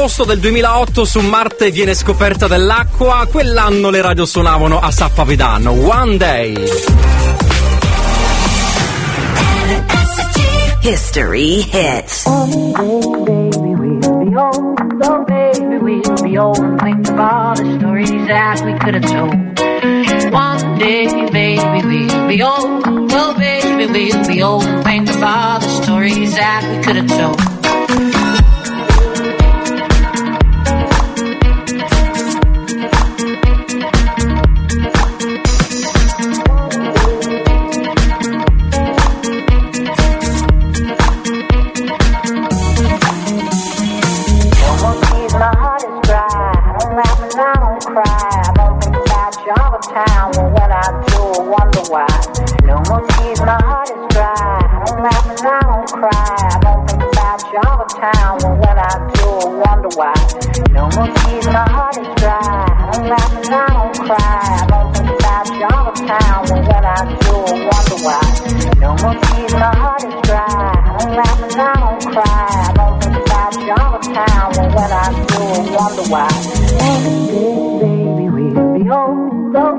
agosto del 2008 su Marte viene scoperta dell'acqua, quell'anno le radio suonavano a Sappavidan, One Day. History hits. One day, baby, we'll be old. Oh, baby, we'll be old. Think of all the stories that we could have told. One day, baby, we'll be old. Oh, baby, we'll be old. Think of all the stories that we could have told. I wonder why. Baby, we'll be old. Oh,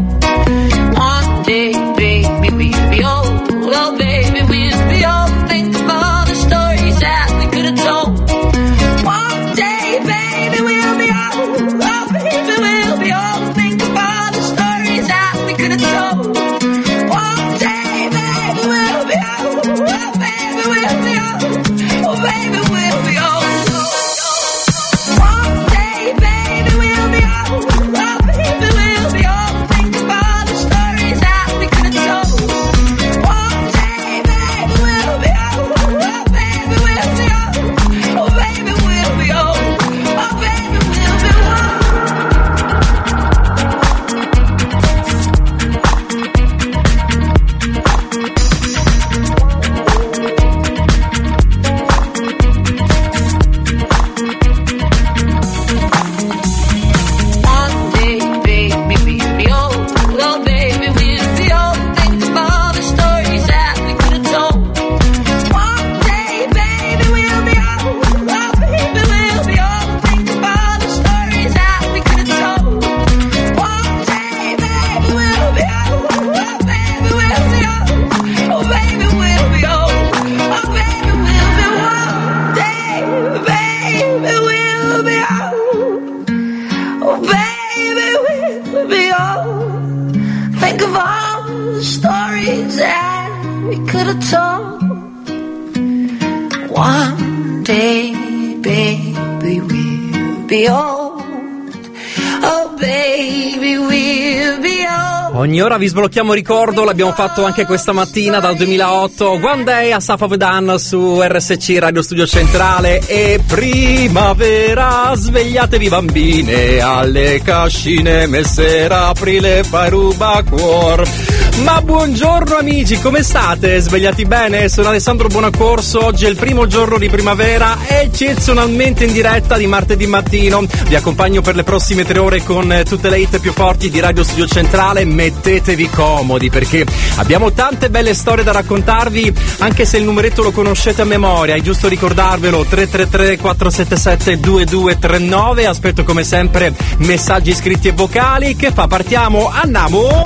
Vi sblocchiamo ricordo, l'abbiamo fatto anche questa mattina dal 2008. One Day a Safavedan su RSC Radio Studio Centrale e primavera, svegliatevi bambine alle cascine, messera aprile paruba cuor. Ma buongiorno amici, come state? Svegliati bene? Sono Alessandro Buonacorso, oggi è il primo giorno di primavera, eccezionalmente in diretta di martedì mattino. Vi accompagno per le prossime tre ore con eh, tutte le hit più forti di Radio Studio Centrale. Mettetevi comodi perché abbiamo tante belle storie da raccontarvi, anche se il numeretto lo conoscete a memoria, è giusto ricordarvelo 333 477 2239. Aspetto come sempre messaggi scritti e vocali. Che fa? Partiamo, andiamo!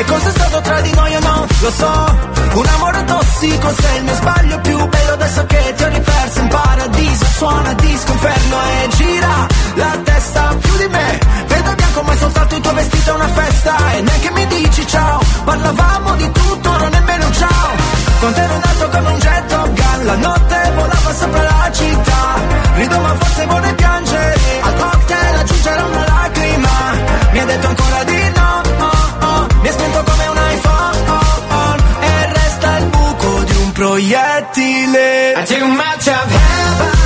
E cos'è stato no? Lo so, un amore tossico se il sbaglio realtà e neanche mi dici ciao. Parlavamo di tutto, non nemmeno un ciao. Con te ero nato come un jet gun La notte volava sopra la città. Rido ma forse vorrei piangere. Al cocktail aggiungerò una lacrima. Mi ha detto ancora di no oh, oh. Mi ha spento come un iPhone. Oh, oh. E resta il buco di un proiettile. I too much of heaven.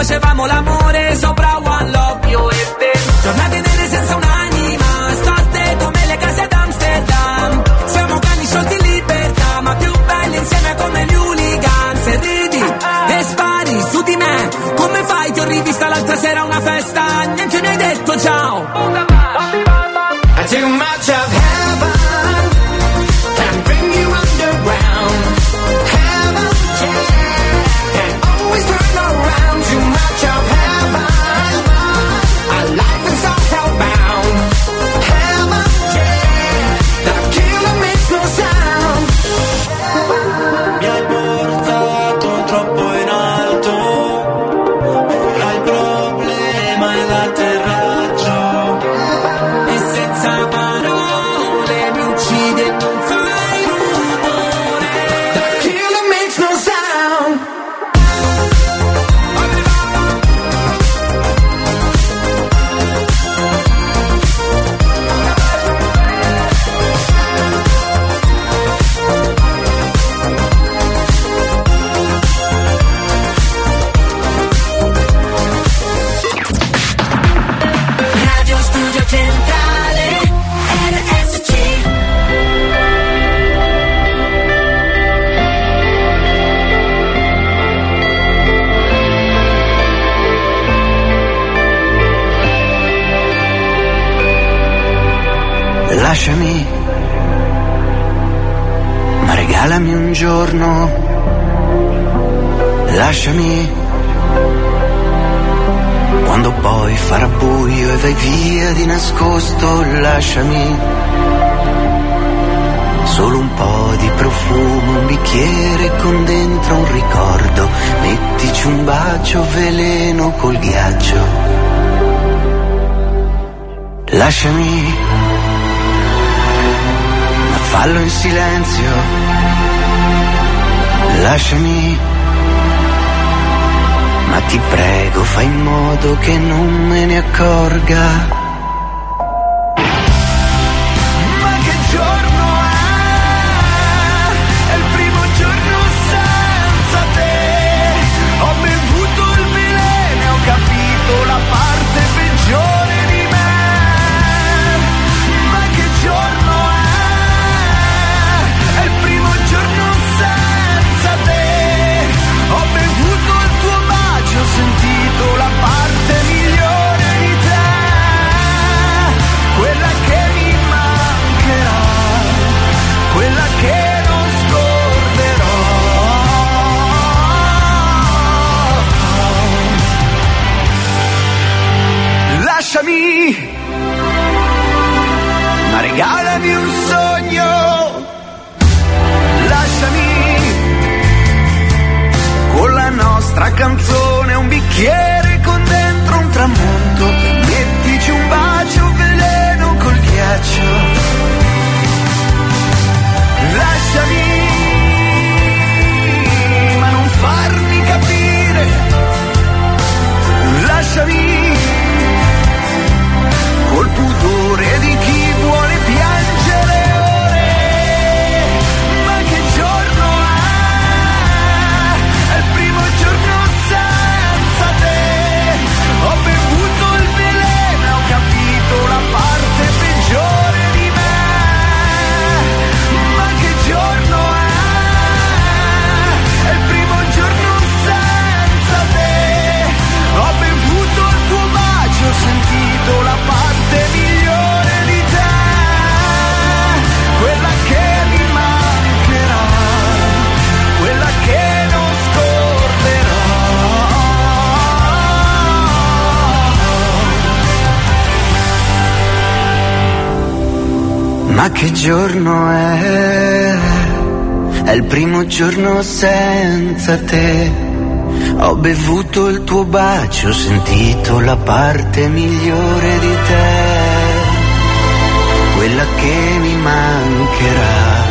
poi c'è l'amore, lasciami, ma regalami un giorno, lasciami, quando poi farà buio e vai via di nascosto, lasciami, solo un po' di profumo, un bicchiere con dentro un ricordo, mettici un bacio veleno col ghiaccio. Lasciami fallo in silenzio, lasciami, ma ti prego fai in modo che non me ne accorga. Giorno è? È il primo giorno senza te. Ho bevuto il tuo bacio, ho sentito la parte migliore di te. Quella che mi mancherà,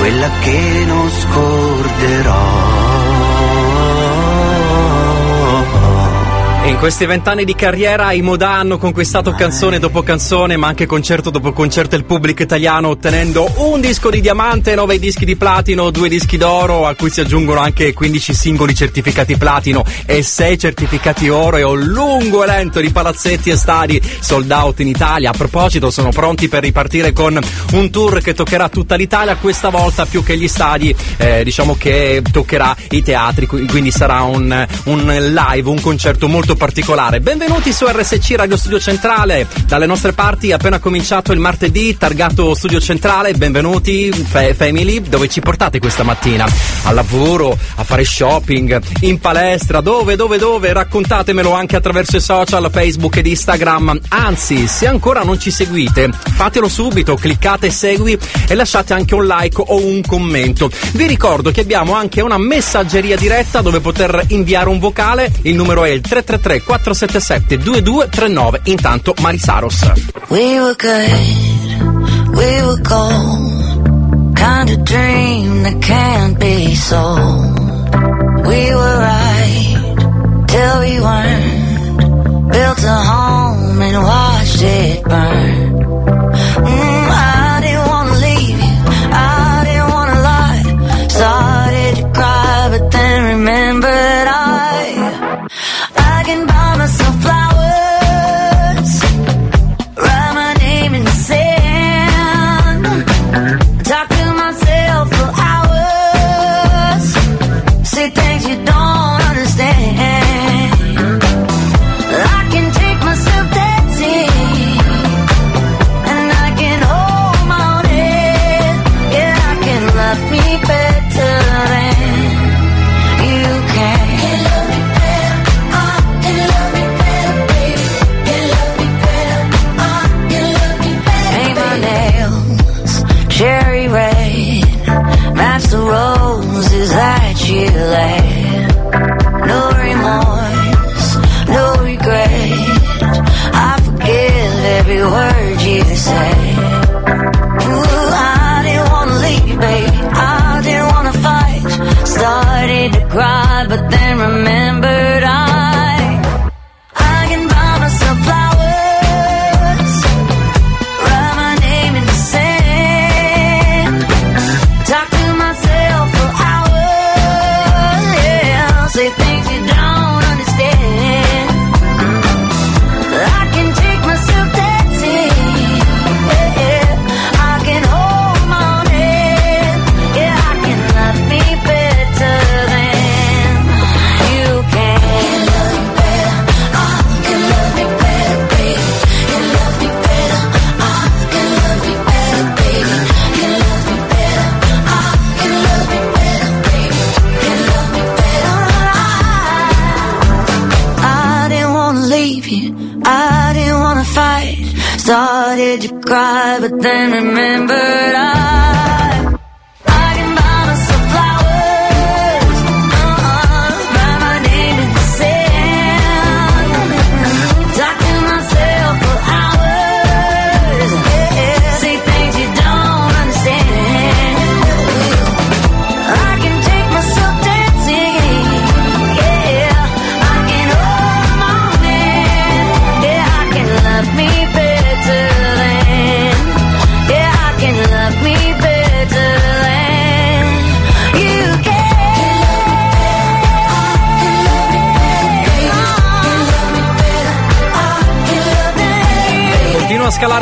quella che non scorderò. In questi vent'anni di carriera i Moda hanno conquistato canzone dopo canzone, ma anche concerto dopo concerto il pubblico italiano, ottenendo un disco di diamante, nove dischi di platino, due dischi d'oro, a cui si aggiungono anche 15 singoli certificati platino e 6 certificati oro e un lungo elenco di palazzetti e stadi sold out in Italia. A proposito, sono pronti per ripartire con un tour che toccherà tutta l'Italia, questa volta più che gli stadi, eh, diciamo che toccherà i teatri, qui- quindi sarà un, un live, un concerto molto particolare. Benvenuti su RSC Radio Studio Centrale. Dalle nostre parti è appena cominciato il martedì, targato Studio Centrale. Benvenuti, fa- family. Dove ci portate questa mattina? Al lavoro, a fare shopping, in palestra, dove, dove, dove? Raccontatemelo anche attraverso i social, Facebook ed Instagram. Anzi, se ancora non ci seguite, fatelo subito, cliccate segui e lasciate anche un like o un commento. Vi ricordo che abbiamo anche una messaggeria diretta dove poter inviare un vocale. Il numero è il 333 477 2239. Intanto Marisaros. We were good, we were gold. Kind of dream that can't be sold. We were right till we weren't. Built a home and watched it burn.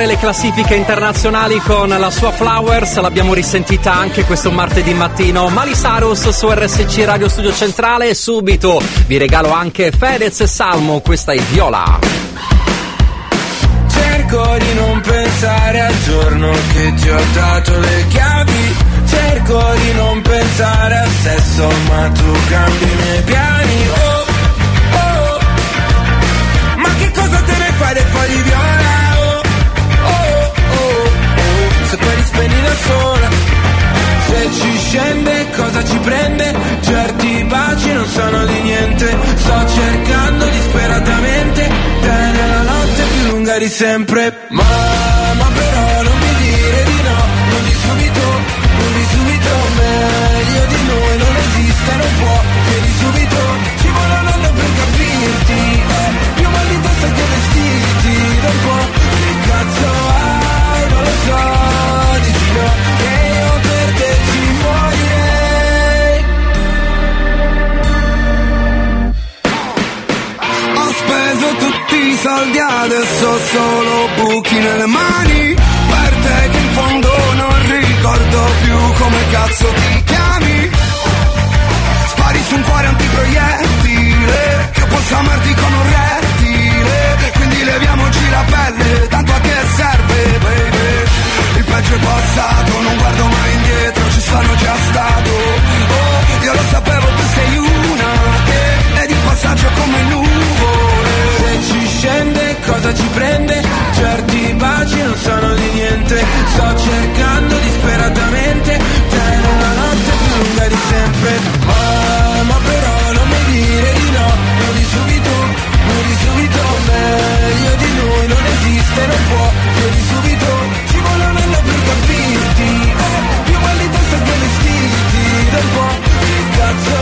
Scalare le classifiche internazionali con la sua Flowers, l'abbiamo risentita anche questo martedì mattino. Malisaurus su RSC Radio Studio Centrale e subito vi regalo anche Fedez e Salmo, questa è Viola. Cerco di non pensare al giorno che ti ho dato le chiavi. Cerco di non pensare al sesso, ma tu cambi i miei piani. Oh, oh. Ma che cosa te ne fai del fai di viola? venire sola. Se ci scende cosa ci prende? Certi baci non sono di niente. Sto cercando disperatamente. Te nella notte più lunga di sempre. Mamma però non mi dire di no. Non di subito, non di subito. Meglio di noi non esiste, non può. Che subito. Ci vuole un anno per capirti. Eh, Più mal di testa che vestiti. Da un po' che cazzo hai, non lo so. Soldi, adesso ho solo buchi nelle mani. Per te che in fondo non ricordo più come cazzo ti chiami. Spari su un cuore antiproiettile Che posso amarti come un rettile. Quindi leviamoci la pelle, tanto a che serve, baby. Il peggio è passato, non guardo mai indietro Ci sono già stato. Oh, ci prende? Certi baci non sono di niente. Sto cercando disperatamente. Te in una notte più lunga di sempre. Ma, ma però non mi dire di no. Non di subito, non di subito. Meglio di noi non esiste, non può. Chiedi subito, ci vuole un anno per capirti eh, Più mal di testa che vestiti. Un po' Che cazzo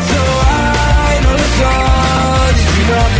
Che cazzo hai, non lo so Dici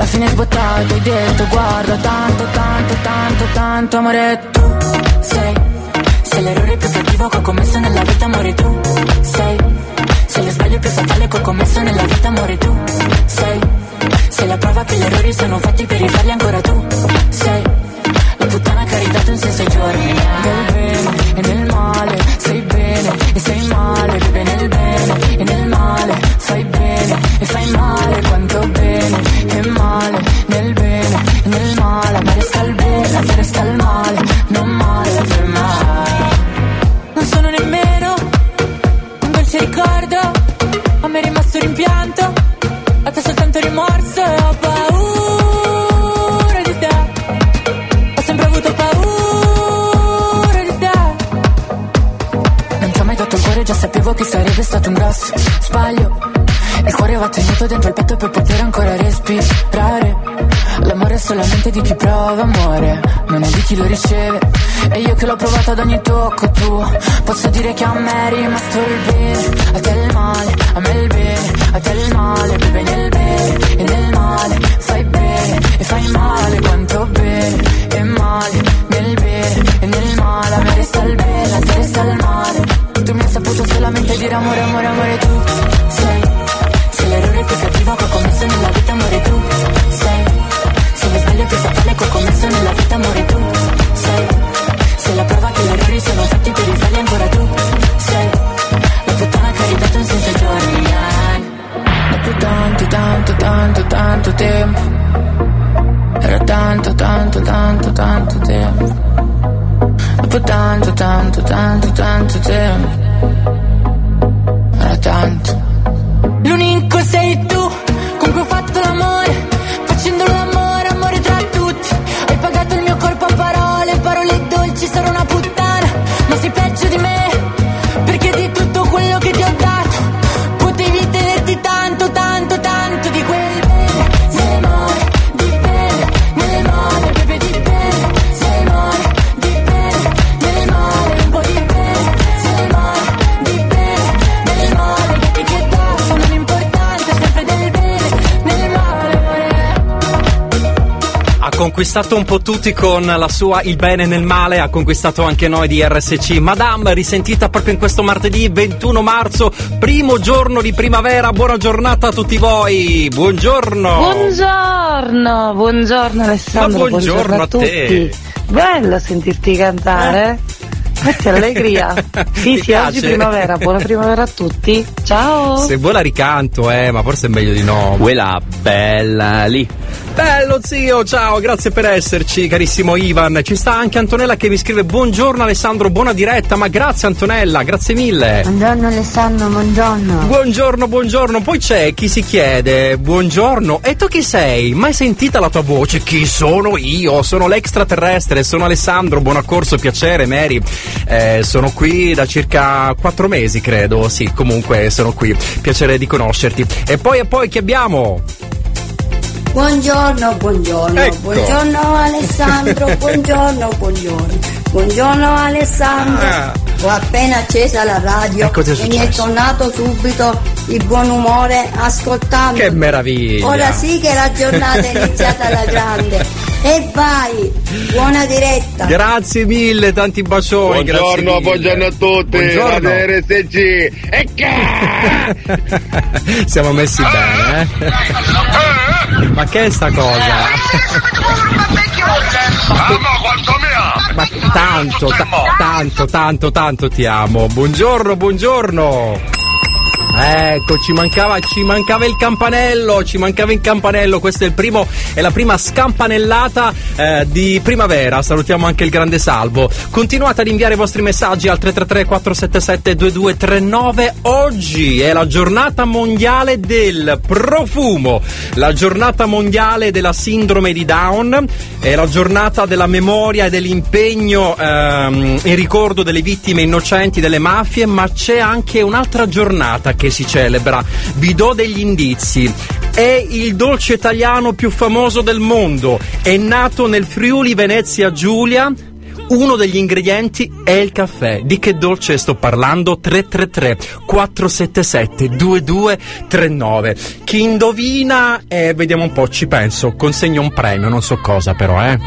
alla fine hai sbottato, hai detto guarda tanto, tanto, tanto, tanto amore tu sei Sei l'errore più cattivo che ho commesso nella vita amore tu sei Sei lo sbaglio più fatale che ho commesso nella vita amore tu sei Sei la prova che gli errori sono fatti per rifarli ancora tu Solamente di chi prova amore. Non è di chi lo riceve. E io che l'ho provato ad ogni tocco tuo Posso dire che a me è rimasto il bene. A te il male, a me il bene. A te il male, vive nel bene. E nel male, fai bene. E fai male, quanto bene. E male, nel bene. E nel male, a me resta il bene A te resta il male. Tu mi hai saputo solamente dire amore, amore, amore tu. Sei, sei l'errore più cattivo che ho commesso nella vita, amore tu quanto satane che ho commesso nella vita amore tu sei. Sei la prova che gli errori sono fatti per i falli ancora tu sei. La puttana che hai dato in senza giorni Dopo tanto tanto tanto tanto tempo. Era tanto tanto tanto tanto tempo. Dopo tanto tanto tanto tanto tempo. Era tanto. L'unico sei tu. Sei peggio di me. Conquistato un po' tutti con la sua Il bene nel male, ha conquistato anche noi di RSC. Madame, risentita proprio in questo martedì 21 marzo, primo giorno di primavera. Buona giornata a tutti voi. Buongiorno. Buongiorno, buongiorno Alessandro, Ma buongiorno a a tutti. te. Bello sentirti cantare. Metti allegria. Sì, sì, oggi piace? primavera, buona primavera a tutti. Ciao. Se vuoi la ricanto, eh, ma forse è meglio di no. Quella bella lì. Bello zio, ciao, grazie per esserci, carissimo Ivan. Ci sta anche Antonella che mi scrive buongiorno Alessandro, buona diretta, ma grazie Antonella, grazie mille. Buongiorno Alessandro, buongiorno. Buongiorno, buongiorno. Poi c'è chi si chiede: Buongiorno, e tu chi sei? Mai sentita la tua voce? Chi sono io? Sono l'extraterrestre, sono Alessandro. Buon accorso, piacere, Mary. Eh, sono qui da circa quattro mesi, credo. Sì, comunque sono qui. Piacere di conoscerti. E poi, e poi chi abbiamo? Buongiorno, buongiorno. Ecco. Buongiorno Alessandro, buongiorno, buongiorno. Buongiorno Alessandro. Ah. Ho appena accesa la radio E è e mi è tornato subito il buon umore ascoltando. Che meraviglia! Ora sì che la giornata è iniziata alla grande. E vai, buona diretta. Grazie mille, tanti bacioni. Buongiorno, buongiorno a tutti, Buongiorno. Radio RSC. E che? Siamo messi bene, eh? Ma che è sta cosa? Ma tanto, ta- tanto, tanto, tanto ti amo. Buongiorno, buongiorno. Ecco, ci mancava, ci mancava il campanello, ci mancava il campanello, questo è il primo, è la prima scampanellata eh, di primavera, salutiamo anche il grande salvo. Continuate ad inviare i vostri messaggi al 333 477 2239, oggi è la giornata mondiale del profumo, la giornata mondiale della sindrome di Down, è la giornata della memoria e dell'impegno ehm, in ricordo delle vittime innocenti delle mafie, ma c'è anche un'altra giornata che si celebra. Vi do degli indizi. È il dolce italiano più famoso del mondo. È nato nel Friuli Venezia Giulia. Uno degli ingredienti è il caffè. Di che dolce sto parlando? 333 477 2239. Chi indovina, eh, vediamo un po', ci penso. Consegno un premio, non so cosa però, eh.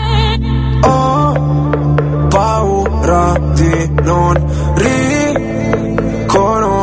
paura di non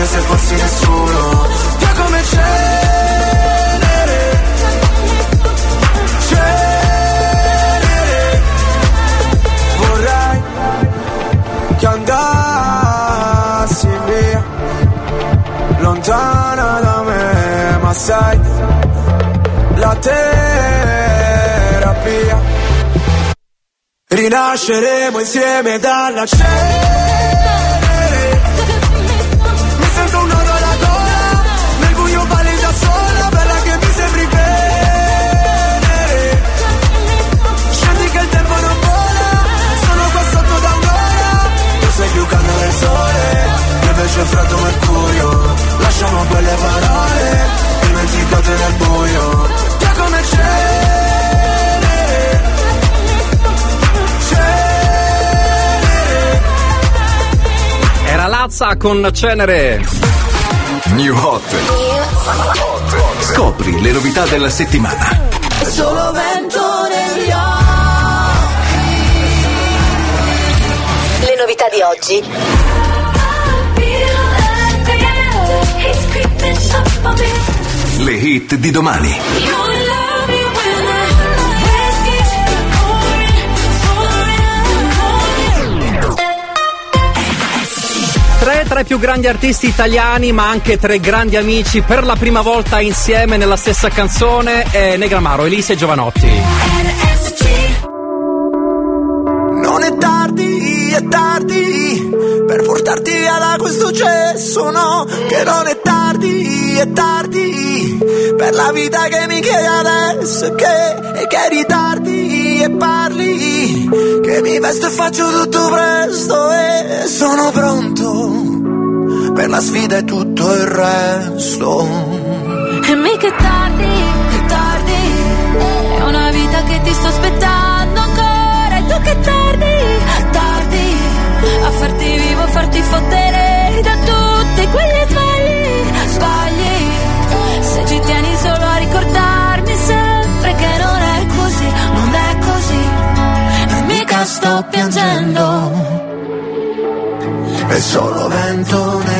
Come se fossi nessuno. Via come cenere. Cenere. Vorrei che andassi via Lontana da me Ma sai La terapia. Rinasceremo insieme dalla cenere Lasciamo quelle parole Dimenticate nel buio Via come cenere Era Lazza con Cenere. New Hot. Scopri le novità della settimana. Solo vento negli Le novità di oggi. Le hit di domani. 3 tra i più grandi artisti italiani, ma anche tre grandi amici per la prima volta insieme nella stessa canzone. È Negramaro, Elise e Giovanotti. Non è tardi, è tardi per portarti via da questo cesso, no, che non è tardi, è tardi per la vita che mi chiedi adesso che, che ritardi e parli, che mi vesto e faccio tutto presto e sono pronto per la sfida e tutto il resto. E mica è tardi, è tardi. È una vita che ti sto aspettando ancora. E tu che tardi, tardi. A farti vivo, farti fottere da tutti quegli sto piangendo. È solo vento negli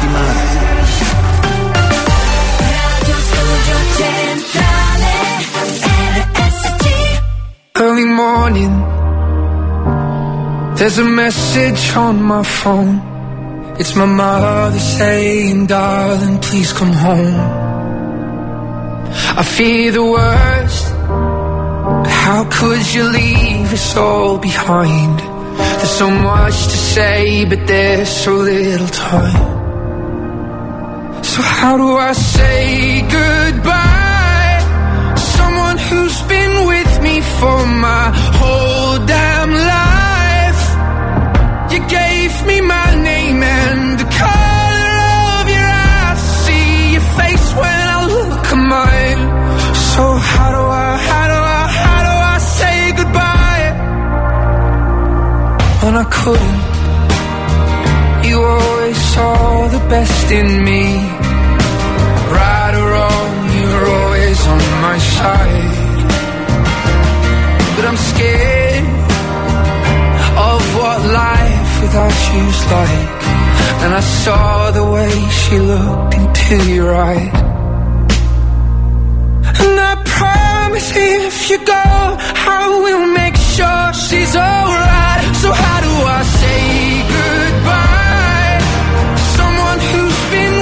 di mare Early morning, there's a message on my phone. It's my mother saying, darling, please come home. I fear the worst. How could you leave us all behind? There's so much to say, but there's so little time. How do I say goodbye? Someone who's been with me for my whole damn life. You gave me my name and the color of your eyes. See your face when I look at mine. So how do I, how do I, how do I say goodbye? When I couldn't. You always saw the best in me. On my side. But I'm scared of what life without you's like. And I saw the way she looked into your eyes. And I promise if you go, I will make sure she's alright. So how do I say goodbye? Someone who's been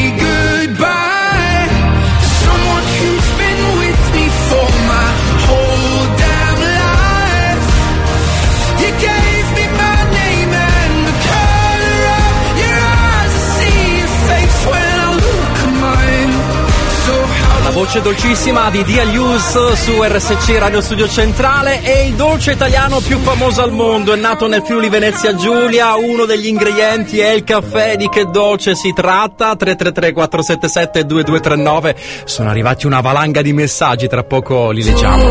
voce dolcissima di Dia Luz su RSC Radio Studio Centrale è il dolce italiano più famoso al mondo, è nato nel Friuli Venezia Giulia, uno degli ingredienti è il caffè, di che dolce si tratta? 333 477 2239 sono arrivati una valanga di messaggi, tra poco li leggiamo.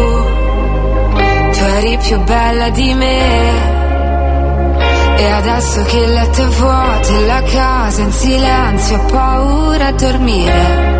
Tu eri più bella di me. E adesso che il letto è vuoto e la casa in silenzio, ho paura a dormire.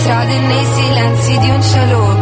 strade nei silenzi di un cielo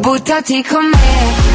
buttati con me.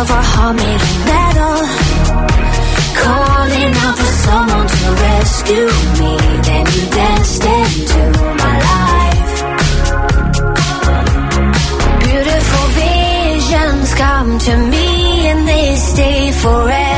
of our heart made of metal. Calling out for someone to rescue me. Then you danced into my life. Beautiful visions come to me and they stay forever.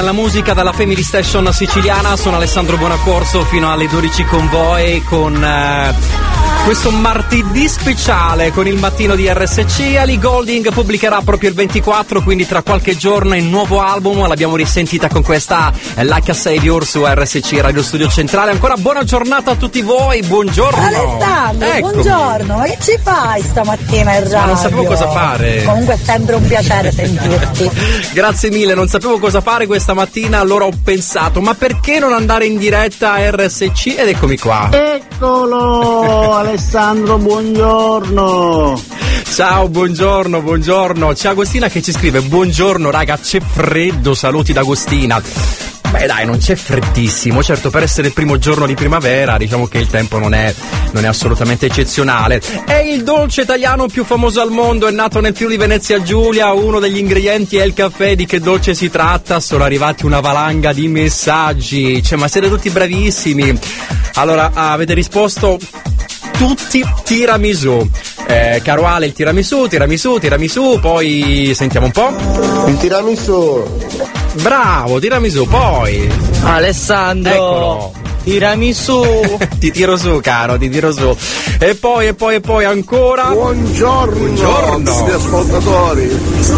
La musica dalla Family Station siciliana, sono Alessandro Buonacorso fino alle 12 con voi con eh, questo martedì speciale con il mattino di RSC. Ali Golding pubblicherà proprio il 24, quindi tra qualche giorno il nuovo album, l'abbiamo risentita con questa eh, Like a Savior su RSC Radio Studio Centrale. Ancora buona giornata a tutti voi, buongiorno. Alessandro, Eccomi. buongiorno, ma che ci fai stamattina in radio? Ma non sapevo cosa fare. Comunque è sempre un piacere sentirti. Grazie mille, non sapevo cosa fare questa mattina, allora ho pensato, ma perché non andare in diretta a RSC? Ed eccomi qua. Eccolo Alessandro, buongiorno. Ciao, buongiorno, buongiorno. C'è Agostina che ci scrive: Buongiorno, raga, c'è freddo. Saluti da Agostina. Beh, dai, non c'è freddissimo. Certo, per essere il primo giorno di primavera, diciamo che il tempo non è, non è assolutamente eccezionale. È il dolce italiano più famoso al mondo. È nato nel Friuli Venezia Giulia. Uno degli ingredienti è il caffè. Di che dolce si tratta? Sono arrivati una valanga di messaggi. Cioè, ma siete tutti bravissimi. Allora, avete risposto tutti tiramisù. Eh, caro Ale, il tiramisù, tiramisù, tiramisù, poi sentiamo un po'. Il tiramisù. Bravo, tiramisù, poi. Alessandro, Eccolo. Tirami su. ti tiro su, caro, ti tiro su. E poi, e poi, e poi ancora. Buongiorno, Buongiorno. ascoltatori.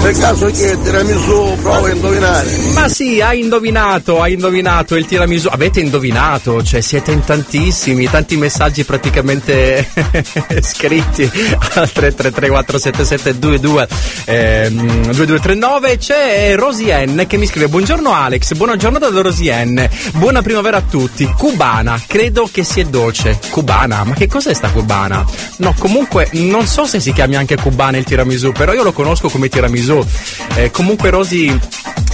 Per caso che tiramisù prova a indovinare. Ma sì, hai indovinato, hai indovinato il tiramisù. Avete indovinato, cioè siete in tantissimi, tanti messaggi praticamente scritti al 333-477-22 ehm, 2239. C'è Rosie N che mi scrive: Buongiorno Alex, buona giornata da Rosie N. Buona primavera a tutti. Cubana, credo che sia dolce. Cubana, ma che cos'è sta cubana? No, comunque non so se si chiami anche cubana il tiramisù, però io lo conosco come tiramisù. Eh, comunque Rosy,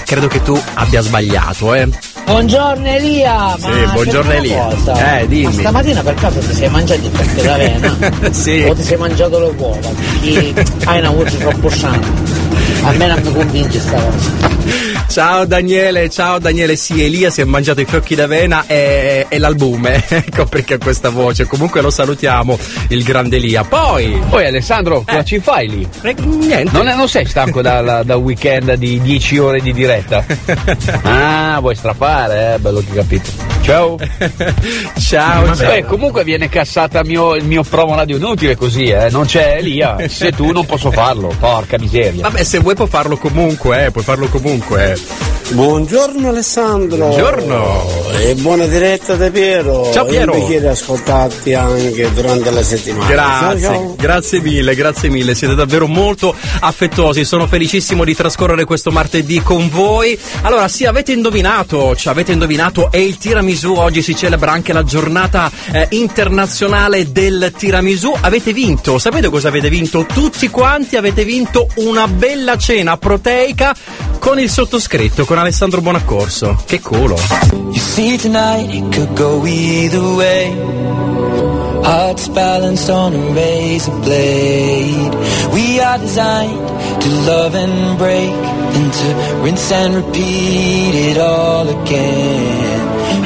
credo che tu abbia sbagliato, eh. Buongiorno Elia! Sì, buongiorno Elia. cosa, Eh, dimmi. Ma stamattina per caso ti sei mangiato il pezzo d'avena? sì. O ti sei mangiato le uova? Perché hai una voce troppo sana. A me non mi convince sta cosa. Ciao Daniele, ciao Daniele, sì, Elia si è mangiato i fiocchi d'avena e, e l'albume, ecco perché ha questa voce. Comunque lo salutiamo, il grande Elia. Poi, Poi Alessandro, cosa ci fai lì? eh, niente. Non, non sei stanco da, da- weekend di 10 ore di diretta? Ah, vuoi strappare, eh? Bello che ho capito. Ciao. ciao, Beh, comunque viene cassata il mio, il mio promo radio inutile così, eh? Non c'è Elia. Se tu non posso farlo, porca miseria. Vabbè, se vuoi puoi farlo comunque, eh, puoi farlo comunque. Buongiorno Alessandro. Buongiorno. E buona diretta da Piero. Ciao, Piero. Mi chiedo ascoltarti anche durante la settimana. Grazie, Ciao, ciao. grazie mille, grazie mille, siete davvero molto affettuosi, sono felicissimo di trascorrere questo martedì con voi. Allora, sì, avete indovinato, ci avete indovinato, è il tiramisù, oggi si celebra anche la giornata eh, internazionale del tiramisù, avete vinto, sapete cosa avete vinto? Tutti quanti avete vinto una bella cena proteica con il sottoscritto, con Alessandro Bonaccorso. Che culo! You see tonight it could go either way. Hearts balanced on a razor blade. We are designed to love and break, and to rinse and repeat it all again.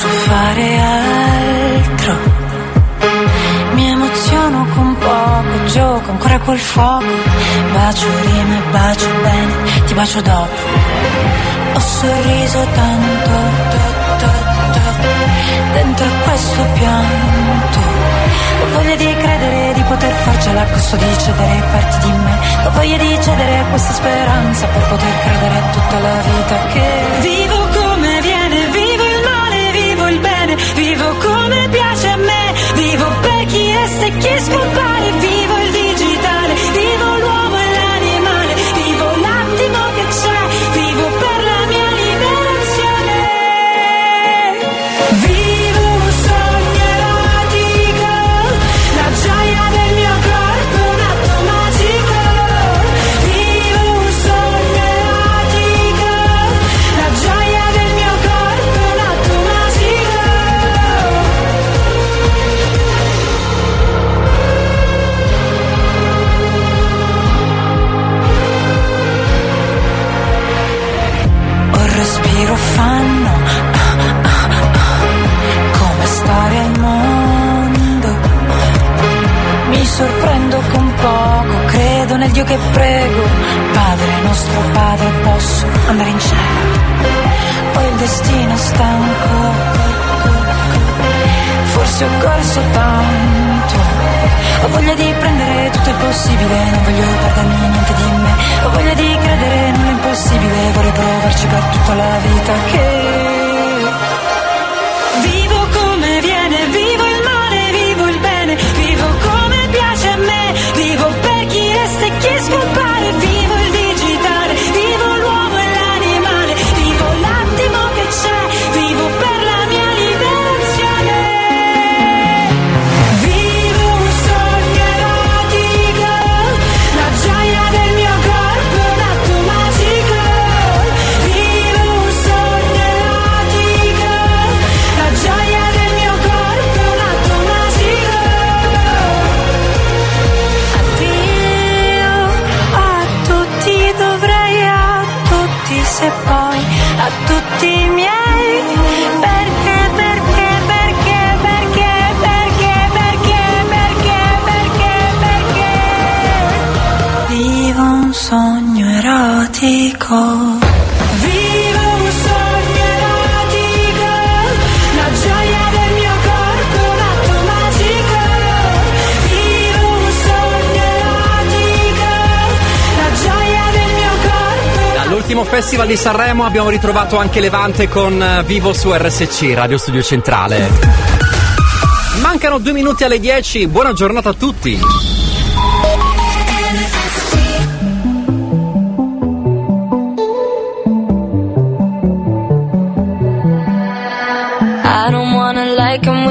Non so fare altro. Mi emoziono con poco, gioco ancora col fuoco. Bacio rime, bacio bene, ti bacio dopo. Ho sorriso tanto, to, to, to, dentro questo pianto. Ho voglia di credere di poter farcela a costo di cedere parti di me. Ho voglia di cedere a questa speranza per poter credere a tutta la vita che vivo vivo come piace a me, vivo per chi resta e chi scompare, vivo sorprendo con poco, credo nel Dio che prego. Padre nostro Padre, posso andare in cielo. Poi il destino stanco. Forse ho corso tanto. Ho voglia di prendere tutto il possibile, non voglio perdermi niente di me. Ho voglia di credere nell'impossibile, vorrei provarci per tutta la vita che Dall'ultimo festival di Sanremo abbiamo ritrovato anche Levante con eh, Vivo su RSC, Radio Studio Centrale. Mancano due minuti alle 10, buona giornata a tutti.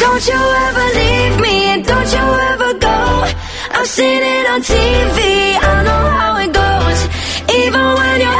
Don't you ever leave me and don't you ever go. I've seen it on TV, I know how it goes. Even when you're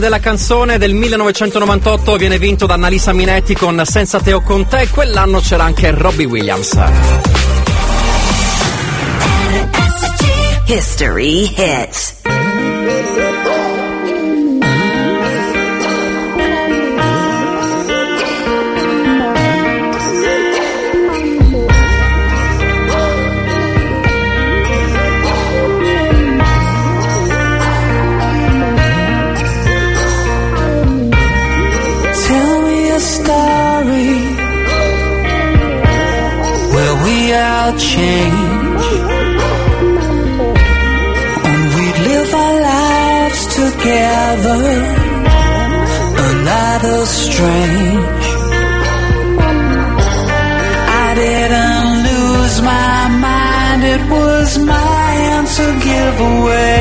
della canzone del 1998 viene vinto da Annalisa Minetti con Senza te o con te. Quell'anno c'era anche Robbie Williams. History hits. All change and we'd live our lives together. Another strange. I didn't lose my mind, it was my answer giveaway.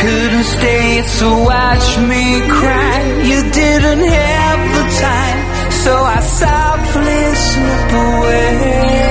couldn't stay to watch me cry. You didn't have the time, so I softly 不为。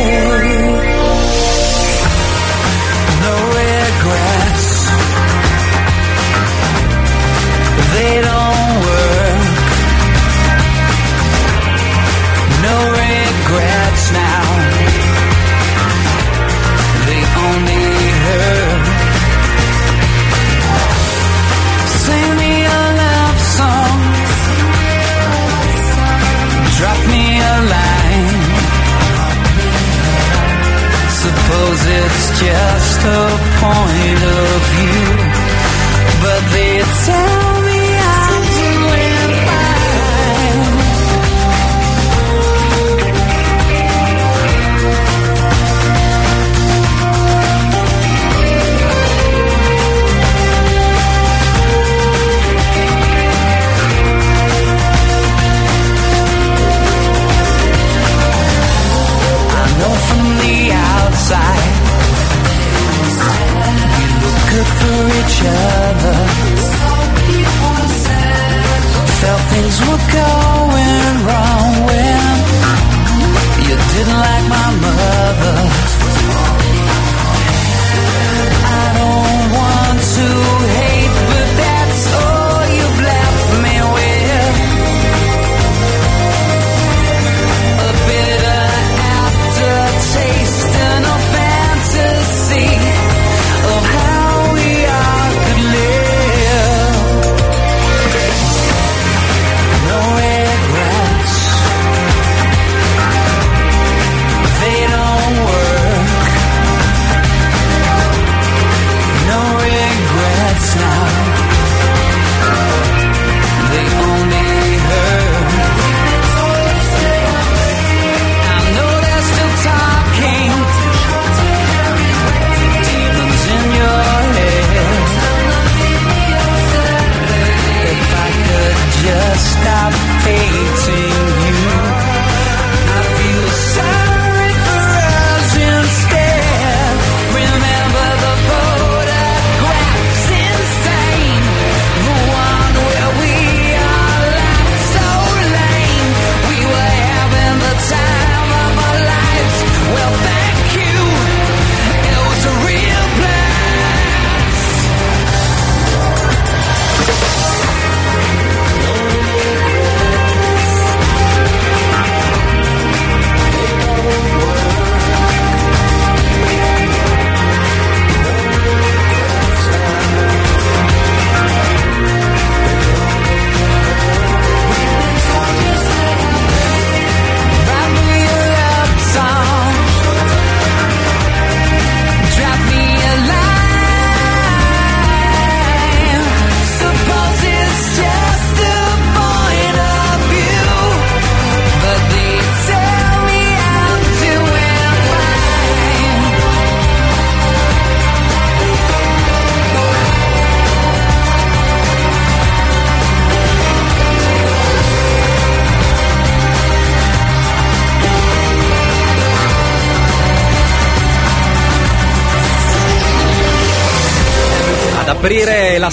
suppose it's just a point of view, but they tell each other. Felt things were going wrong when you didn't like my mother.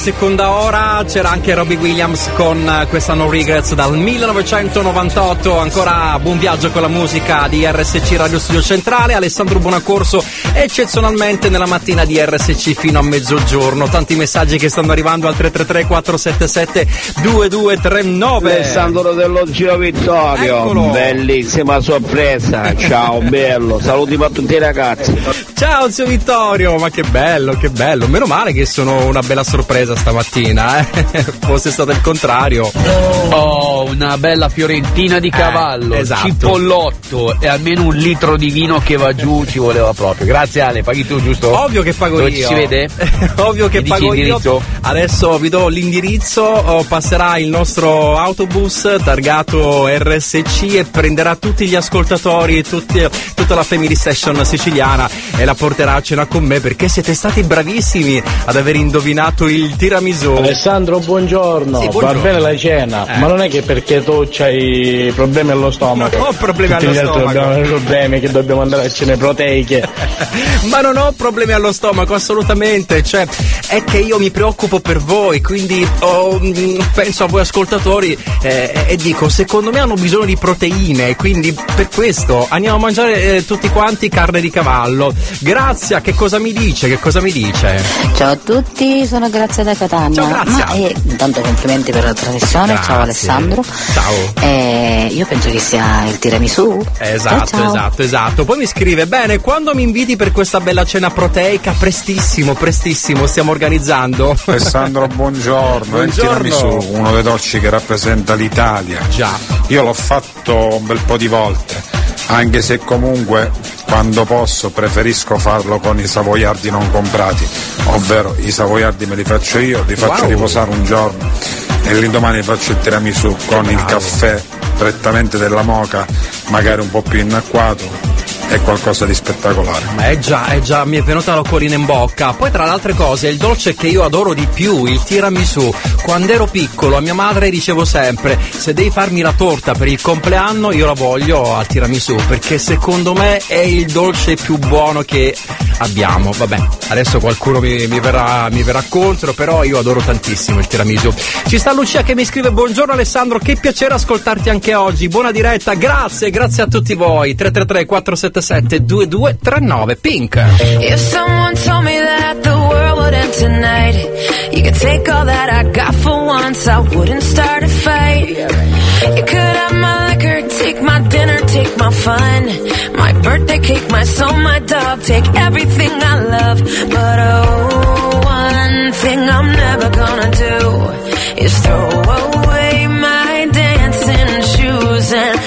Seconda ora c'era anche Robbie Williams con eh, questa No Regrets dal 1998. Ancora buon viaggio con la musica di RSC Radio Studio Centrale. Alessandro Buonacorso eccezionalmente nella mattina di RSC fino a mezzogiorno. Tanti messaggi che stanno arrivando al 333 477 2239. Alessandro dello Giro Vittorio, Eccolo. bellissima sorpresa, ciao bello, saluti per tutti i ragazzi. Ciao zio Vittorio, ma che bello, che bello. Meno male che sono una bella sorpresa stamattina, eh. Fosse stato il contrario. Oh, una bella fiorentina di cavallo, esatto. cipollotto e almeno un litro di vino che va giù ci voleva proprio. Grazie Ale, paghi tu giusto? Ovvio che pago Dove io. ci si vede? Ovvio che Mi pago io. Adesso vi do l'indirizzo, oh, passerà il nostro autobus targato RSC e prenderà tutti gli ascoltatori e tutti- tutta la Family Session siciliana e la porterà a cena con me perché siete stati bravissimi ad aver indovinato il tiramisù. Alessandro, buongiorno. Sì, buongiorno. Va bene la cena, Eh. ma non è che perché tu hai problemi allo stomaco. Non ho problemi Tutti allo gli altri stomaco. abbiamo dei problemi che dobbiamo andare a cene proteiche. Ma non ho problemi allo stomaco, assolutamente. Cioè, è che io mi preoccupo per voi, quindi oh, penso a voi ascoltatori eh, e dico, secondo me hanno bisogno di proteine, quindi per questo andiamo a mangiare eh, tutti quanti carne di cavallo. Grazia, che cosa mi dice? Che cosa mi dice? Ciao a tutti, sono Grazia da Catania. Ciao, Grazia. Ma, eh, intanto complimenti per la trasmissione, ciao Alessandro. Ciao. Eh, io penso che sia il tiramisù. Esatto, Ciao, ciao. esatto, esatto. Poi mi scrive: Bene, quando mi inviti per questa bella cena proteica? Prestissimo, prestissimo, stiamo organizzando. Alessandro, buongiorno. Buongiorno. Il tiramisù, uno dei dolci che rappresenta l'Italia. Già. Io l'ho fatto un bel po' di volte, anche se comunque quando posso preferisco farlo con i savoiardi non comprati, ovvero i savoiardi me li faccio io, li faccio Wow. riposare un giorno e l'indomani faccio il tiramisù con il caffè prettamente della moca, magari un po' più innacquato è qualcosa di spettacolare. Ma è già, è già, mi è venuta l'occolina in bocca. Poi tra le altre cose, il dolce che io adoro di più, il tiramisù. Quando ero piccolo a mia madre dicevo sempre, se devi farmi la torta per il compleanno io la voglio al tiramisù, perché secondo me è il dolce più buono che abbiamo. Vabbè, adesso qualcuno mi, mi, verrà, mi verrà contro, però io adoro tantissimo il tiramisù. Ci sta Lucia che mi scrive, buongiorno Alessandro, che piacere ascoltarti anche oggi. Buona diretta, grazie, grazie a tutti voi. 333 Pink. If someone told me that the world would end tonight You could take all that I got for once. I wouldn't start a fight. You could have my liquor, take my dinner, take my fun. My birthday cake, my soul, my dog. Take everything I love. But oh, one thing I'm never gonna do Is throw away my dancing shoes and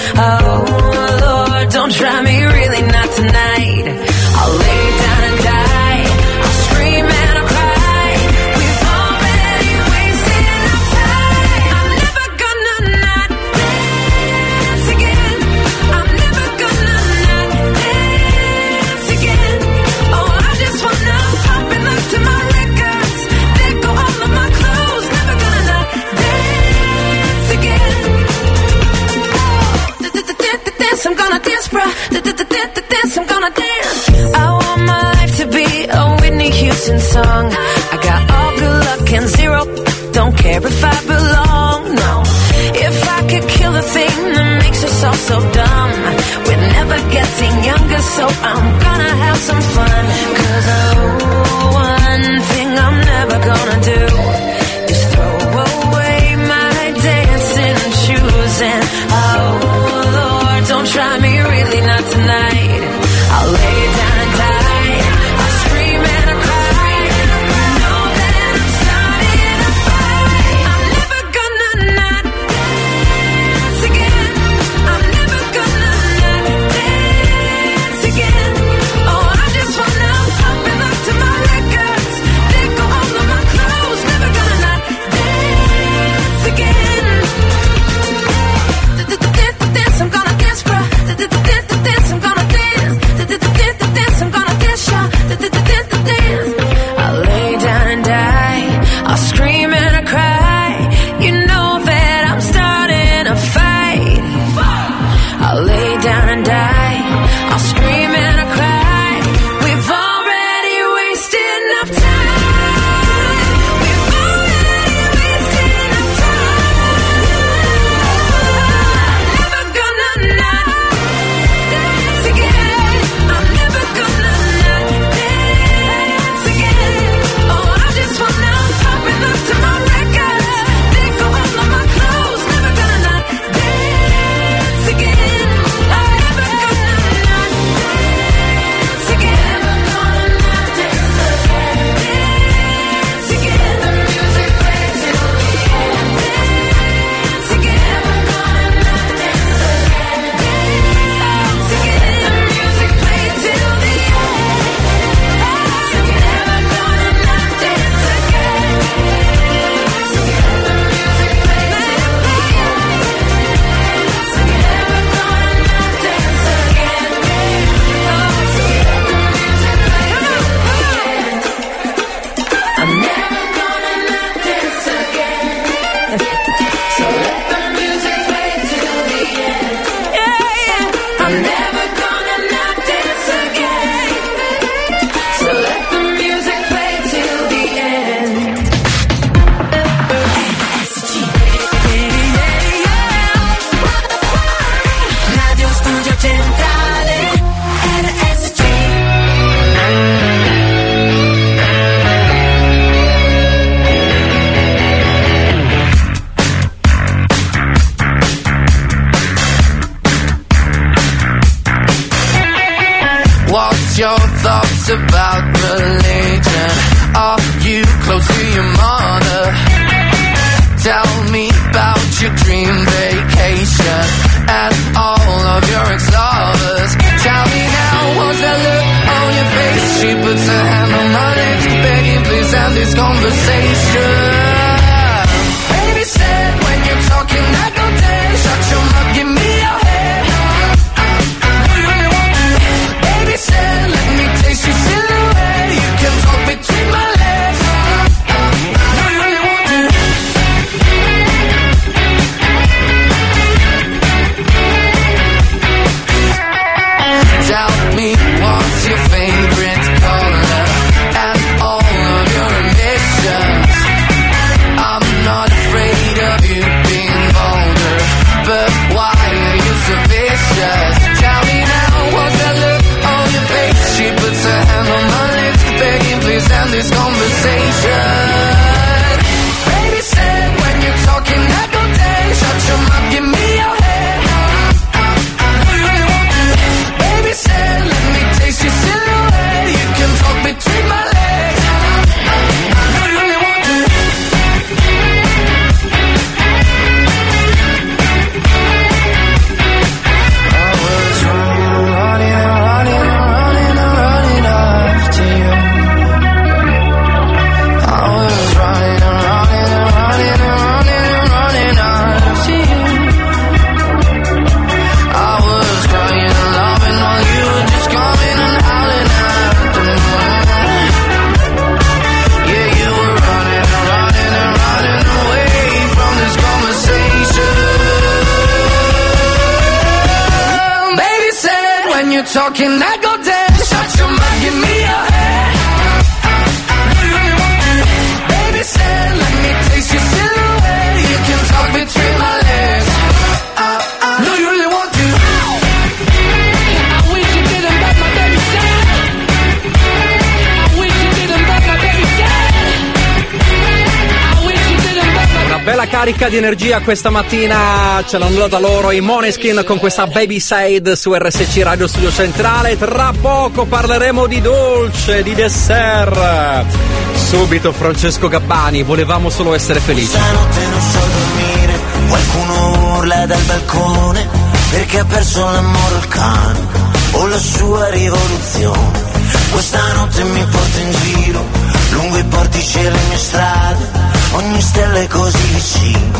carica di energia questa mattina ce l'hanno data loro i Moneskin con questa Baby Side su RSC Radio Studio Centrale. Tra poco parleremo di dolce, di dessert. Subito Francesco Gabbani, volevamo solo essere felici. Stanotte non so dormire, qualcuno urla dal balcone perché ha perso l'amore il cane o la sua rivoluzione. Questa notte mi porta in giro, lungo i portici e le mie strade, ogni stella è così vicino,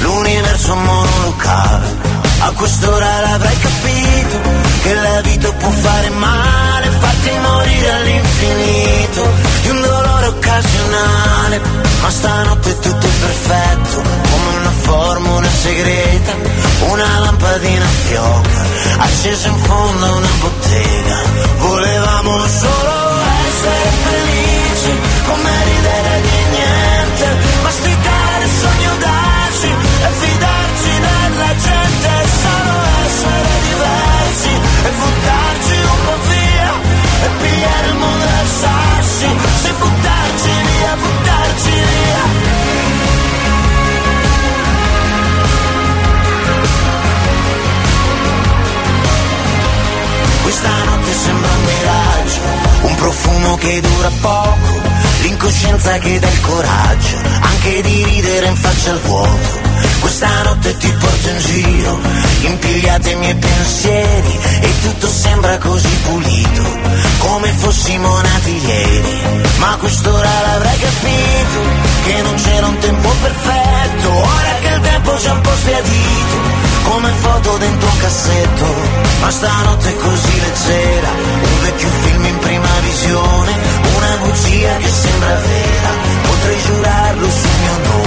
l'universo monolocale. A quest'ora l'avrai capito, che la vita può fare male, farti morire all'infinito, di un dolore occasionale, ma stanotte tutto è perfetto, come una formula segreta, una lampadina fioca, accesa in fondo a una bottega, volevamo solo essere felici, come ridere e pigliare il mondo al sassi, se buttarci via, buttarci via. Questa notte sembra un miraggio, un profumo che dura poco, l'incoscienza che dà il coraggio, anche di ridere in faccia al vuoto. Questa notte ti porto in giro, impigliate i miei pensieri e tutto sembra così pulito, come fossimo nati ieri. Ma quest'ora l'avrai capito, che non c'era un tempo perfetto, ora che il tempo c'è un po' sbiadito, come foto dentro un cassetto. Ma stanotte è così leggera, un vecchio film in prima visione, una bugia che sembra vera, potrei giurarlo sul mio nome.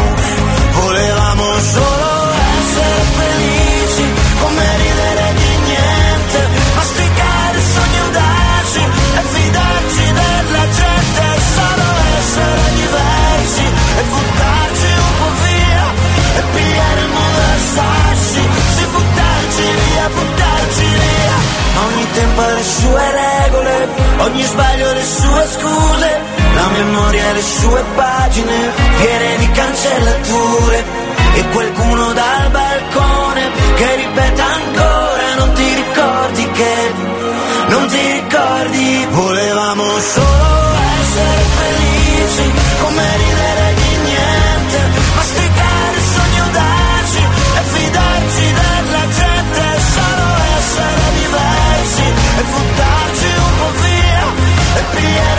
Ha le sue regole, ogni sbaglio le sue scuse, la memoria le sue pagine piene di cancellature e qualcuno dal balcone che ripeta ancora non ti ricordi che non ti ricordi volevamo solo essere felici come ridere e pigliare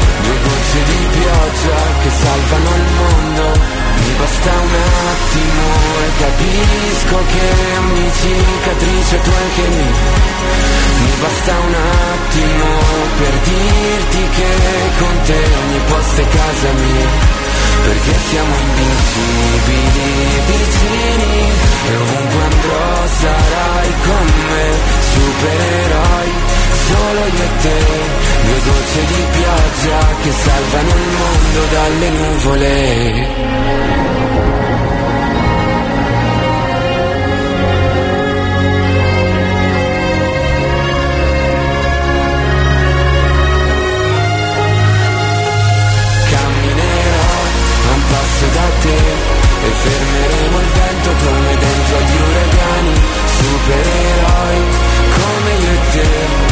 Due gocce di pioggia che salvano il mondo mi basta un attimo e capisco che ogni cicatrice tu anche me. Mi basta un attimo per dirti che con te ogni posto è casa mia. Perché siamo invincibili vicini e ovunque andrò sarai con me. Supereroi, solo io e te, due gocce di pioggia che salvano il mondo dalle nuvole. passo da te e fermeremo il vento come dentro agli uragani, supereroi come io e te.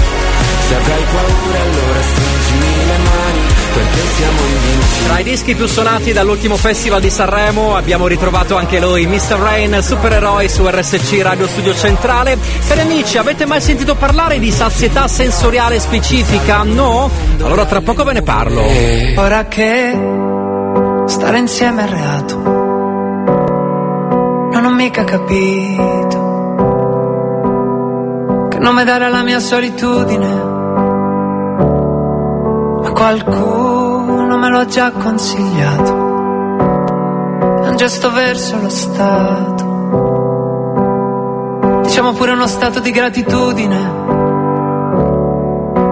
Se avrai paura allora stringimi le mani perché siamo invincibili. Tra i dischi più suonati dall'ultimo festival di Sanremo abbiamo ritrovato anche lui, Mr. Rain, supereroi su RSC Radio Studio Centrale. Cari amici, avete mai sentito parlare di sazietà sensoriale specifica? No? Allora tra poco ve ne parlo. Ora che stare insieme è reato. Non ho mica capito che nome dare alla mia solitudine. Qualcuno me l'ha già consigliato. È un gesto verso lo Stato. Diciamo pure uno stato di gratitudine.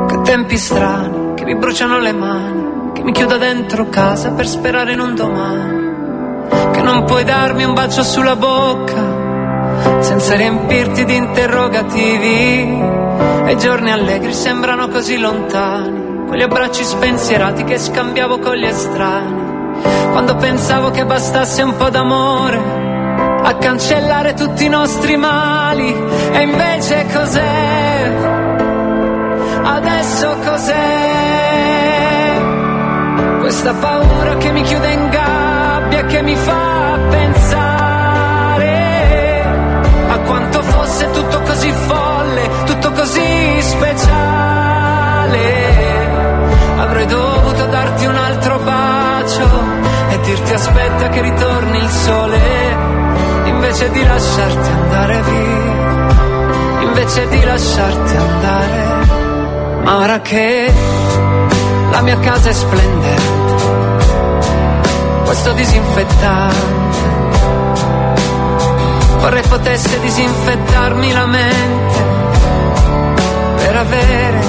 Che tempi strani che mi bruciano le mani che mi chiuda dentro casa per sperare in un domani, che non puoi darmi un bacio sulla bocca senza riempirti di interrogativi e i giorni allegri sembrano così lontani, quegli abbracci spensierati che scambiavo con gli estranei, quando pensavo che bastasse un po' d'amore a cancellare tutti i nostri mali e invece cos'è? Adesso cos'è? Questa paura che mi chiude in gabbia, che mi fa pensare a quanto fosse tutto così folle, tutto così speciale. Bacio e dirti aspetta che ritorni il sole, invece di lasciarti andare via, invece di lasciarti andare. Ma ora che la mia casa è splendente questo disinfettante. Vorrei potesse disinfettarmi la mente per avere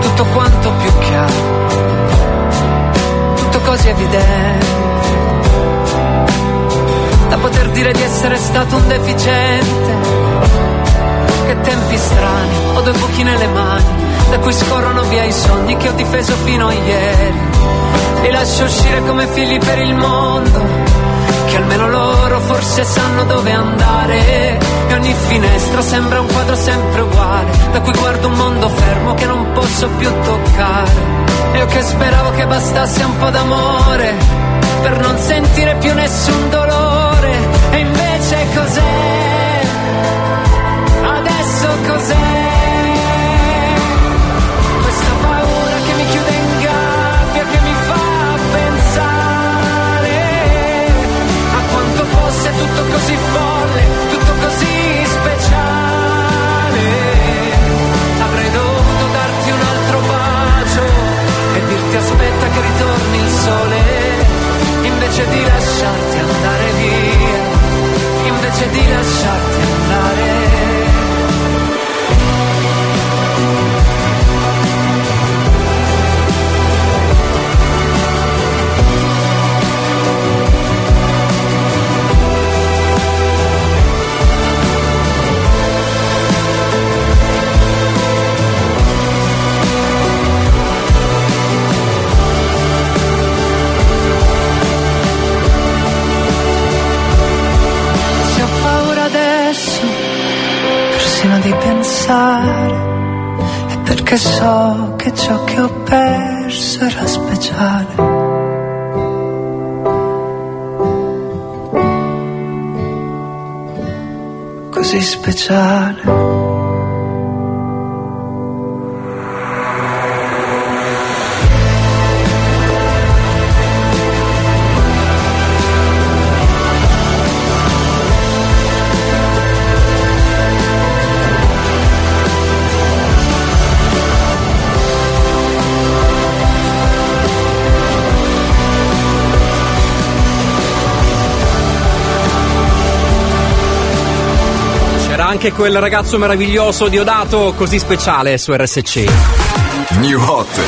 tutto quanto più chiaro, così evidente, da poter dire di essere stato un deficiente. Che tempi strani, ho due buchi nelle mani, da cui scorrono via i sogni che ho difeso fino a ieri. Li lascio uscire come figli per il mondo, che almeno loro forse sanno dove andare. E ogni finestra sembra un quadro sempre uguale, da cui guardo un mondo fermo che non posso più toccare. Io che speravo che bastasse un po' d'amore, per non sentire più nessun dolore. E invece cos'è? Adesso cos'è? Tutto così folle, tutto così speciale. Avrei dovuto darti un altro bacio e dirti aspetta che ritorni il sole, invece di lasciarti andare via, invece di lasciarti andare pensare è perché so che ciò che ho perso era speciale. Così speciale. Anche quel ragazzo meraviglioso Diodato, così speciale su RSC. New Hot.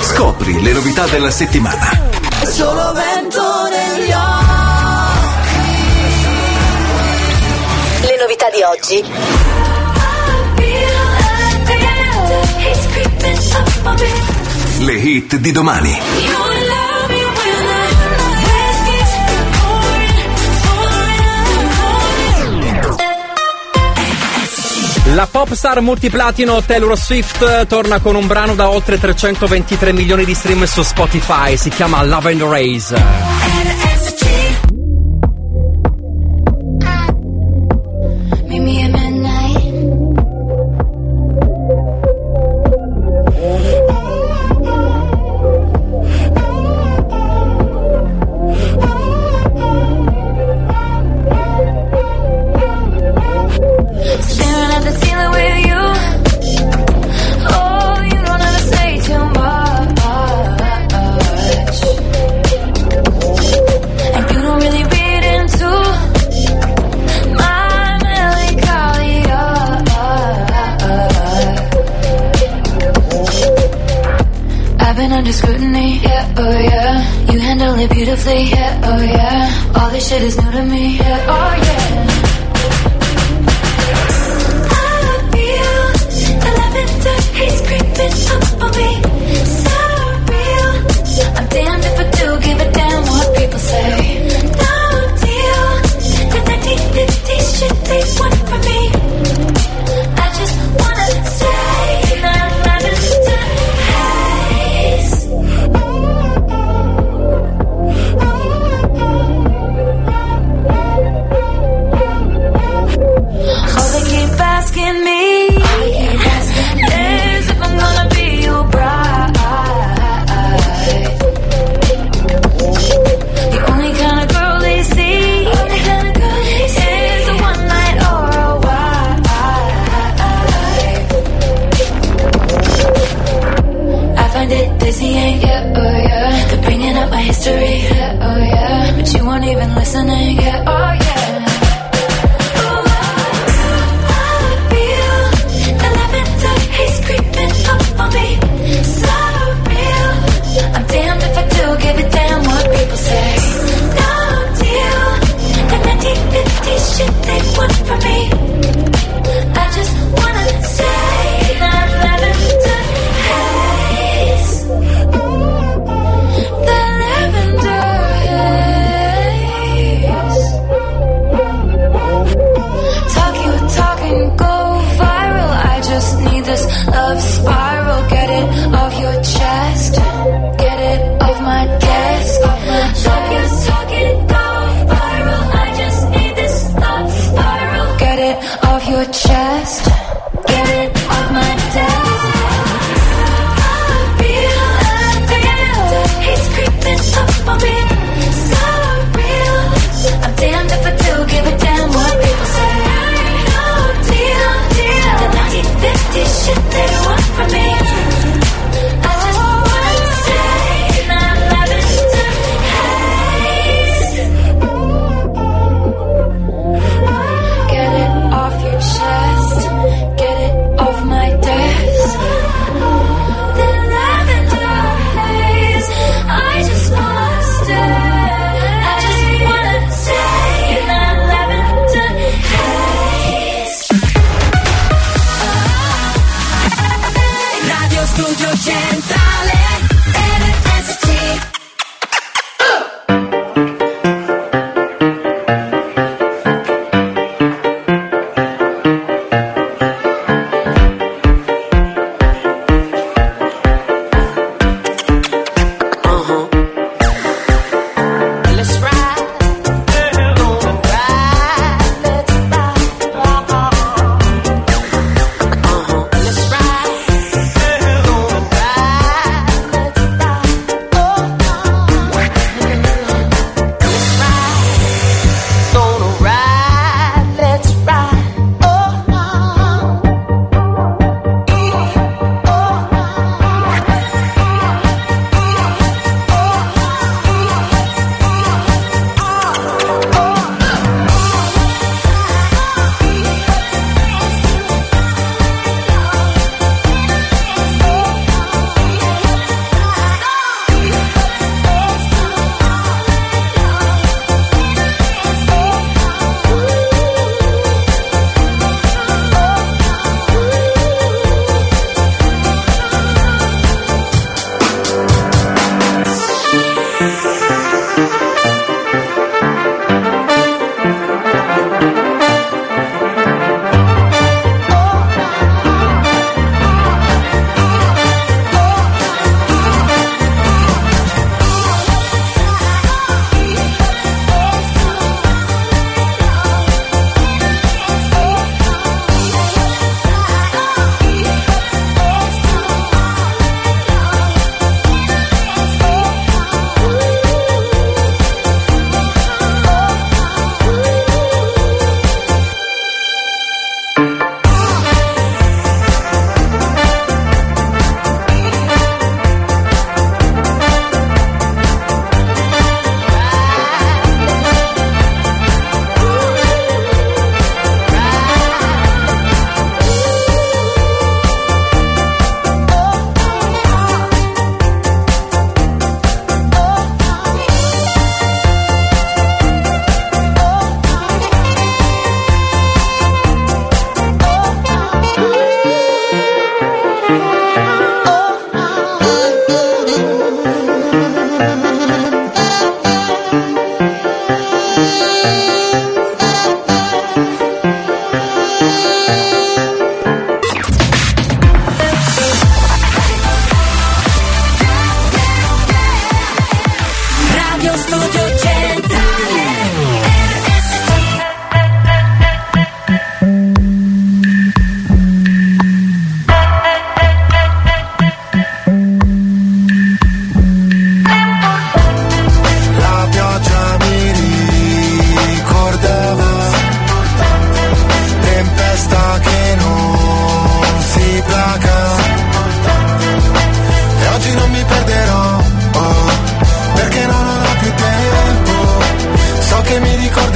Scopri le novità della settimana. Solo vento negli Le novità di oggi. Le hit di domani. La pop star multiplatino Taylor Swift torna con un brano da oltre 323 milioni di stream su Spotify, si chiama Love and Raise.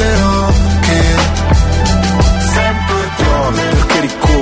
Mi ricorderò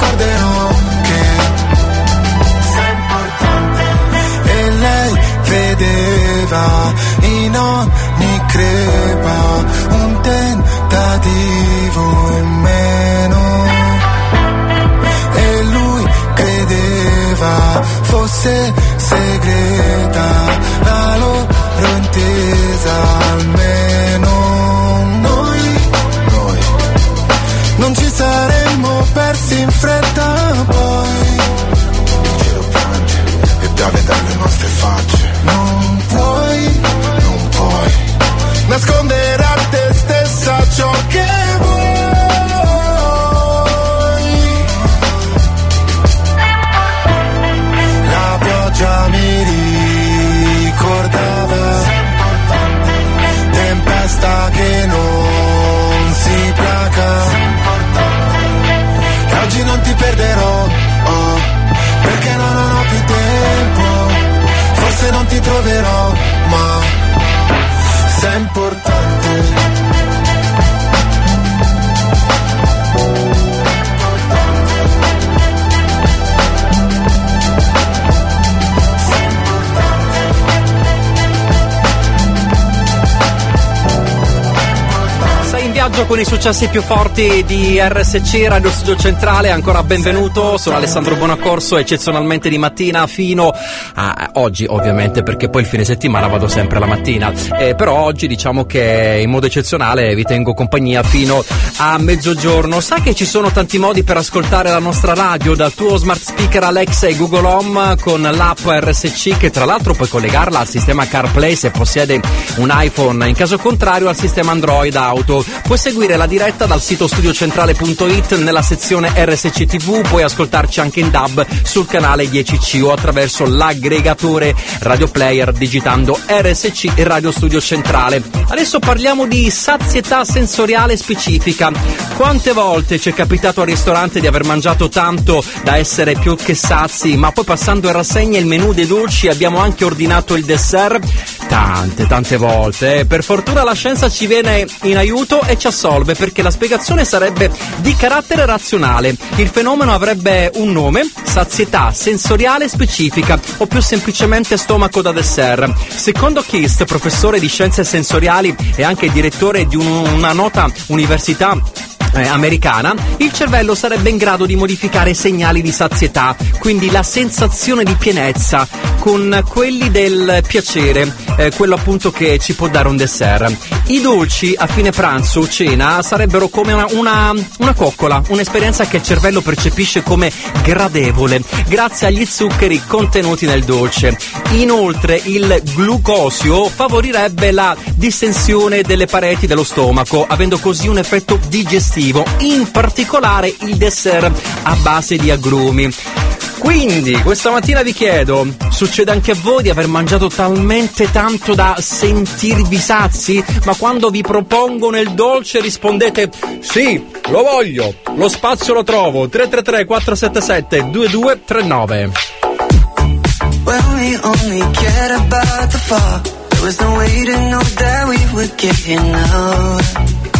ricorderò che sei importante E lei vedeva in ogni crepa Un tentativo in meno. E lui credeva fosse segreta La loro intesa almeno in fretta poi. Il cielo piange e piove dalle nostre facce. Non puoi, non puoi Nascondere viaggio con i successi più forti di RSC Radio Studio Centrale, ancora benvenuto, sono Alessandro Bonaccorso, eccezionalmente di mattina fino a oggi ovviamente perché poi il fine settimana vado sempre la mattina, Eh, però oggi diciamo che in modo eccezionale vi tengo compagnia fino a mezzogiorno. Sai che ci sono tanti modi per ascoltare la nostra radio? Dal tuo smart speaker Alexa e Google Home con l'app RSC che tra l'altro puoi collegarla al sistema CarPlay se possiede un iPhone, in caso contrario al sistema Android Auto. Puoi seguire la diretta dal sito studiocentrale.it nella sezione RSC TV, puoi ascoltarci anche in DAB sul canale 10C o attraverso l'aggregatore Radio Player digitando RSC e Radio Studio Centrale. Adesso parliamo di sazietà sensoriale specifica. Quante volte ci è capitato al ristorante di aver mangiato tanto da essere più che sazi, ma poi passando in rassegna il menù dei dolci abbiamo anche ordinato il dessert? Tante, tante volte. Per fortuna la scienza ci viene in aiuto e ci assolve perché la spiegazione sarebbe di carattere razionale. Il fenomeno avrebbe un nome, sazietà sensoriale specifica o più semplicemente stomaco da dessert. Secondo Kist, professore di scienze sensoriali e anche direttore di un- una nota università eh, americana, il cervello sarebbe in grado di modificare segnali di sazietà, quindi la sensazione di pienezza, con quelli del piacere, eh, quello appunto che ci può dare un dessert. I dolci a fine pranzo o cena sarebbero come una, una, una coccola, un'esperienza che il cervello percepisce come gradevole, grazie agli zuccheri contenuti nel dolce. Inoltre il glucosio favorirebbe la distensione delle pareti dello stomaco, avendo così un effetto digestivo, in particolare il dessert a base di agrumi. Quindi, questa mattina vi chiedo, succede anche a voi di aver mangiato talmente tanto da sentirvi sazi? Ma quando vi propongono il dolce rispondete sì, lo voglio, lo spazio lo trovo, 333 477 2239. When there was no way to that we would get here now.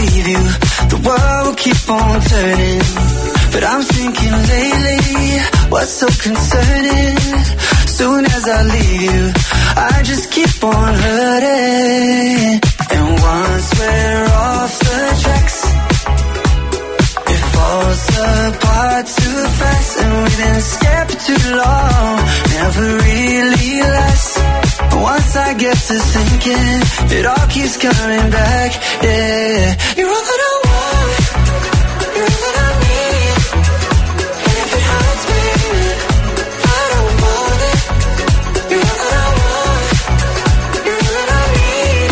Leave you. The world will keep on turning. But I'm thinking lately, what's so concerning? Soon as I leave you, I just keep on hurting. And once we're off the tracks, it falls apart too fast. And been scared for too long, never really lasts. Once I get to thinking, it all keeps coming back. Yeah, you're all that I want. You're all that I need. And if it hurts me, I don't want it. You're all that I want. You're all that I need.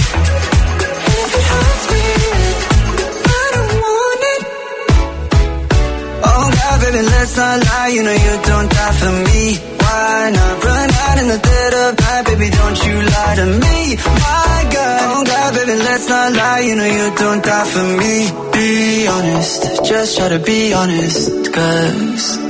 And if it hurts me, I don't want it. Oh God, baby, let's not lie. You know you don't die for me. Why not run out in the dead of baby? Don't you lie to me. My God, oh God, baby, let's not lie. You know you don't die for me. Be honest, just try to be honest, cause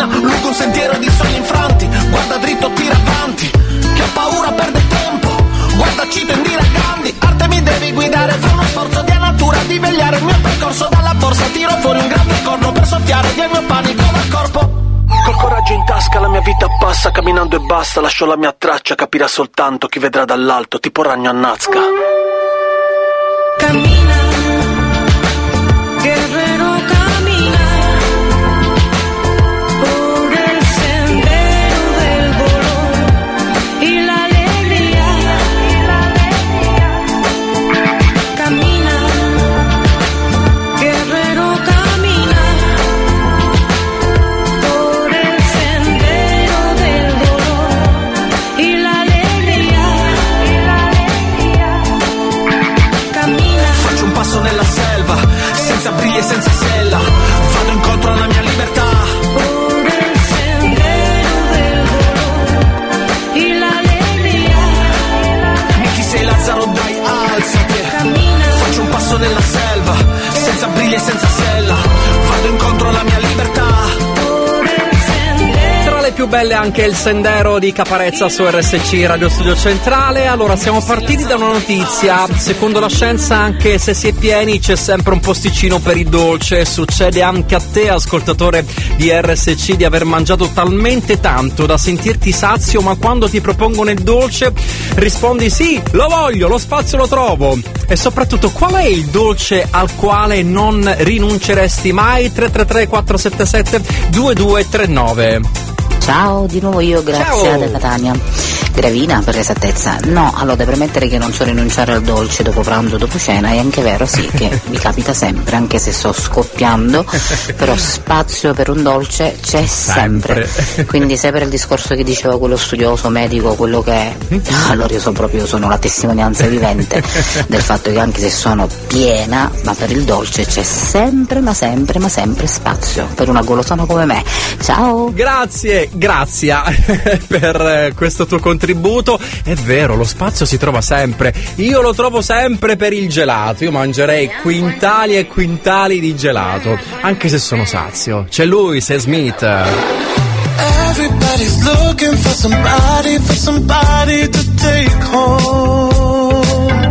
mattina lungo un sentiero di sogni infranti. Guarda dritto tira avanti chi ha paura perde tempo. Guarda cito Indira Gandhi arte mi devi guidare fa uno sforzo di natura di vegliare il mio percorso dalla borsa. Tiro fuori un grande corno per soffiare del mio panico dal corpo. Col coraggio in tasca la mia vita passa camminando e basta, lascio la mia traccia, capirà soltanto chi vedrà dall'alto, tipo ragno a Nazca. Cammina. Belle anche il sendero di Caparezza su RSC Radio Studio Centrale. Allora, siamo partiti da una notizia. Secondo la scienza, anche se si è pieni, c'è sempre un posticino per il dolce. Succede anche a te, ascoltatore di RSC, di aver mangiato talmente tanto da sentirti sazio, ma quando ti propongono il dolce rispondi sì, lo voglio, lo spazio lo trovo. E soprattutto, qual è il dolce al quale non rinunceresti mai? 333 477 2239. Ciao, di nuovo io, grazie da Catania. Gravina per l'esattezza. No, allora devo premettere che non so rinunciare al dolce dopo pranzo, dopo cena, è anche vero sì che mi capita sempre, anche se sto scoppiando, però spazio per un dolce c'è sempre. Quindi se per il discorso che diceva quello studioso medico, quello che è, allora io sono proprio sono la testimonianza vivente del fatto che anche se sono piena, ma per il dolce c'è sempre, ma sempre, ma sempre spazio per una golosona come me. Ciao! Grazie, grazie per eh, questo tuo contributo. È vero, lo spazio si trova sempre. Io lo trovo sempre per il gelato. Io mangerei quintali e quintali di gelato, anche se sono sazio. C'è lui, Sam Smith. Everybody's looking for somebody, for somebody to take home.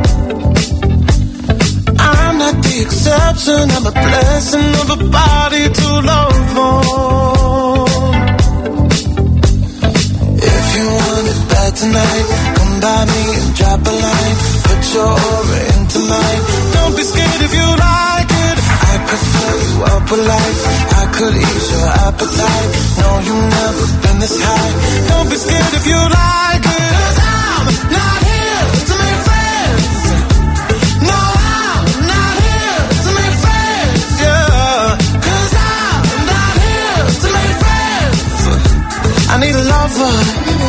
I'm not the exception, I'm a blessing of a body to love on. Want tonight, come by me and drop a line. Put your aura into mine. Don't be scared if you like it. I could fill you up with life. I could ease your appetite. No, you've never been this high. Don't be scared if you like it. I'm not here to make friends. No, I'm not here to make friends. Yeah. Cause I'm not here to make friends. I need a lover.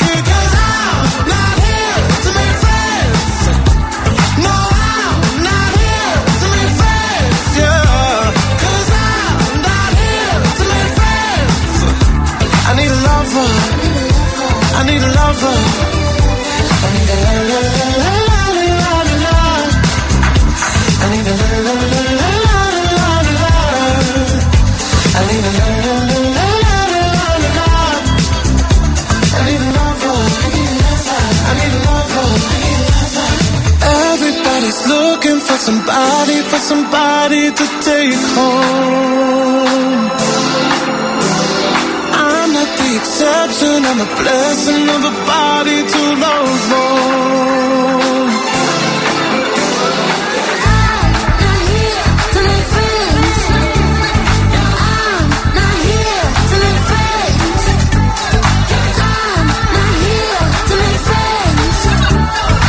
somebody, for somebody to take home. I'm not the exception, I'm a blessing of a body to love on.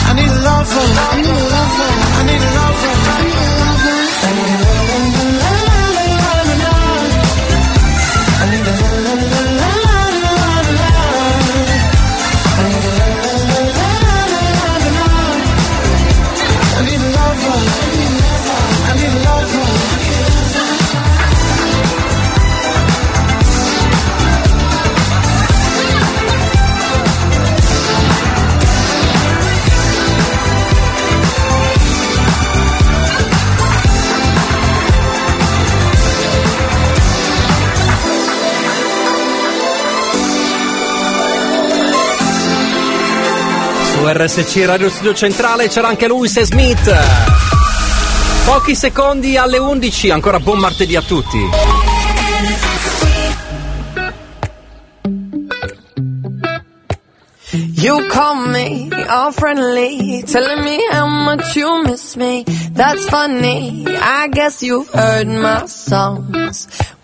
I need a lover. RSC Radio Studio Centrale c'era anche lui, Se Smith. Pochi secondi alle 11, ancora buon martedì a tutti. You call me all friendly, telling me how much you miss me. That's funny. I guess you've heard my songs.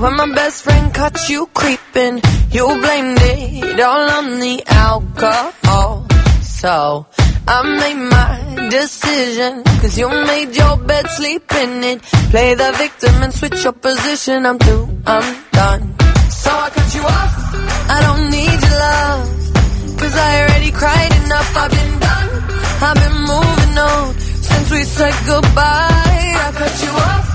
When my best friend caught you creeping. You blamed it all on the alcohol. So I made my decision. Cause you made your bed, sleep in it. Play the victim and switch your position. I'm through, I'm done. So I cut you off. I don't need your love. Cause I already cried enough. I've been done. I've been moving on since we said goodbye. I cut you off.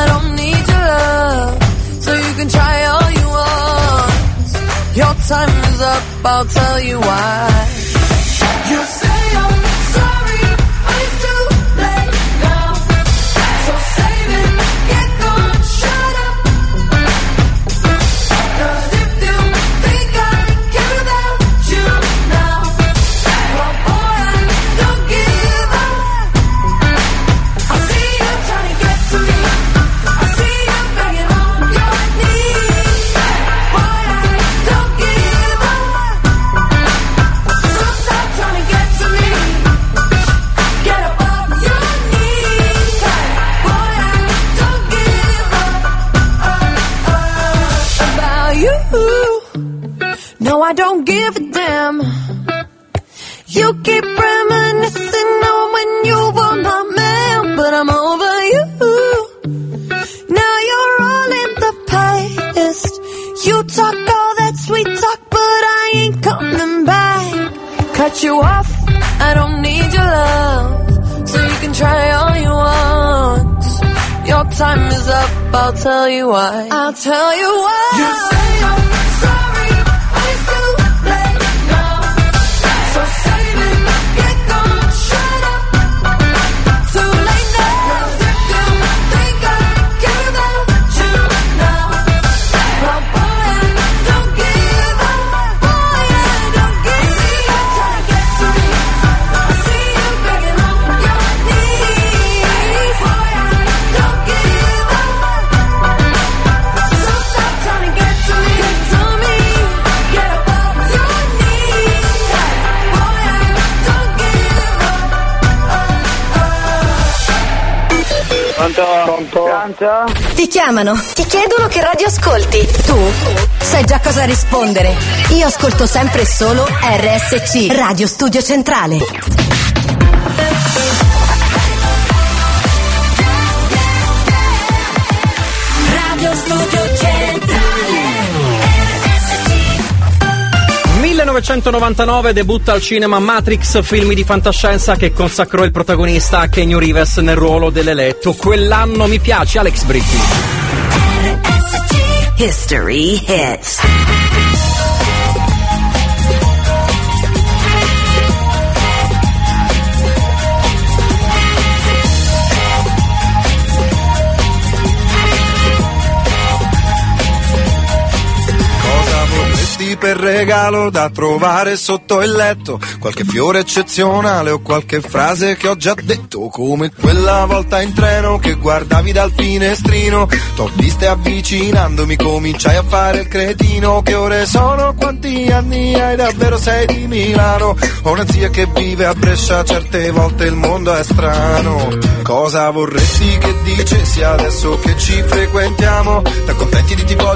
I don't need your love. So you can try all you want. Your time is up. I'll tell you why. You say keep reminiscing on when you were my man, but I'm over you. Now you're all in the past. You talk all that sweet talk, but I ain't coming back. Cut you off, I don't need your love. So you can try all you want. Your time is up, I'll tell you why. I'll tell you why. You say I'm Pronto? Ti chiamano, ti chiedono che radio ascolti. Tu sai già cosa rispondere. Io ascolto sempre solo RSC, Radio Studio Centrale. 1999 debutta al cinema Matrix, film di fantascienza che consacrò il protagonista a Kenny Reeves nel ruolo dell'eletto. Quell'anno mi piace Alex Britti. History Hits. Vorresti per regalo da trovare sotto il letto? Qualche fiore eccezionale o qualche frase che ho già detto? Come quella volta in treno che guardavi dal finestrino. T'ho viste avvicinandomi, cominciai a fare il cretino. Che ore sono? Quanti anni hai? Davvero sei di Milano? Ho una zia che vive a Brescia, certe volte il mondo è strano. Cosa vorresti che dicessi adesso che ci frequentiamo? Da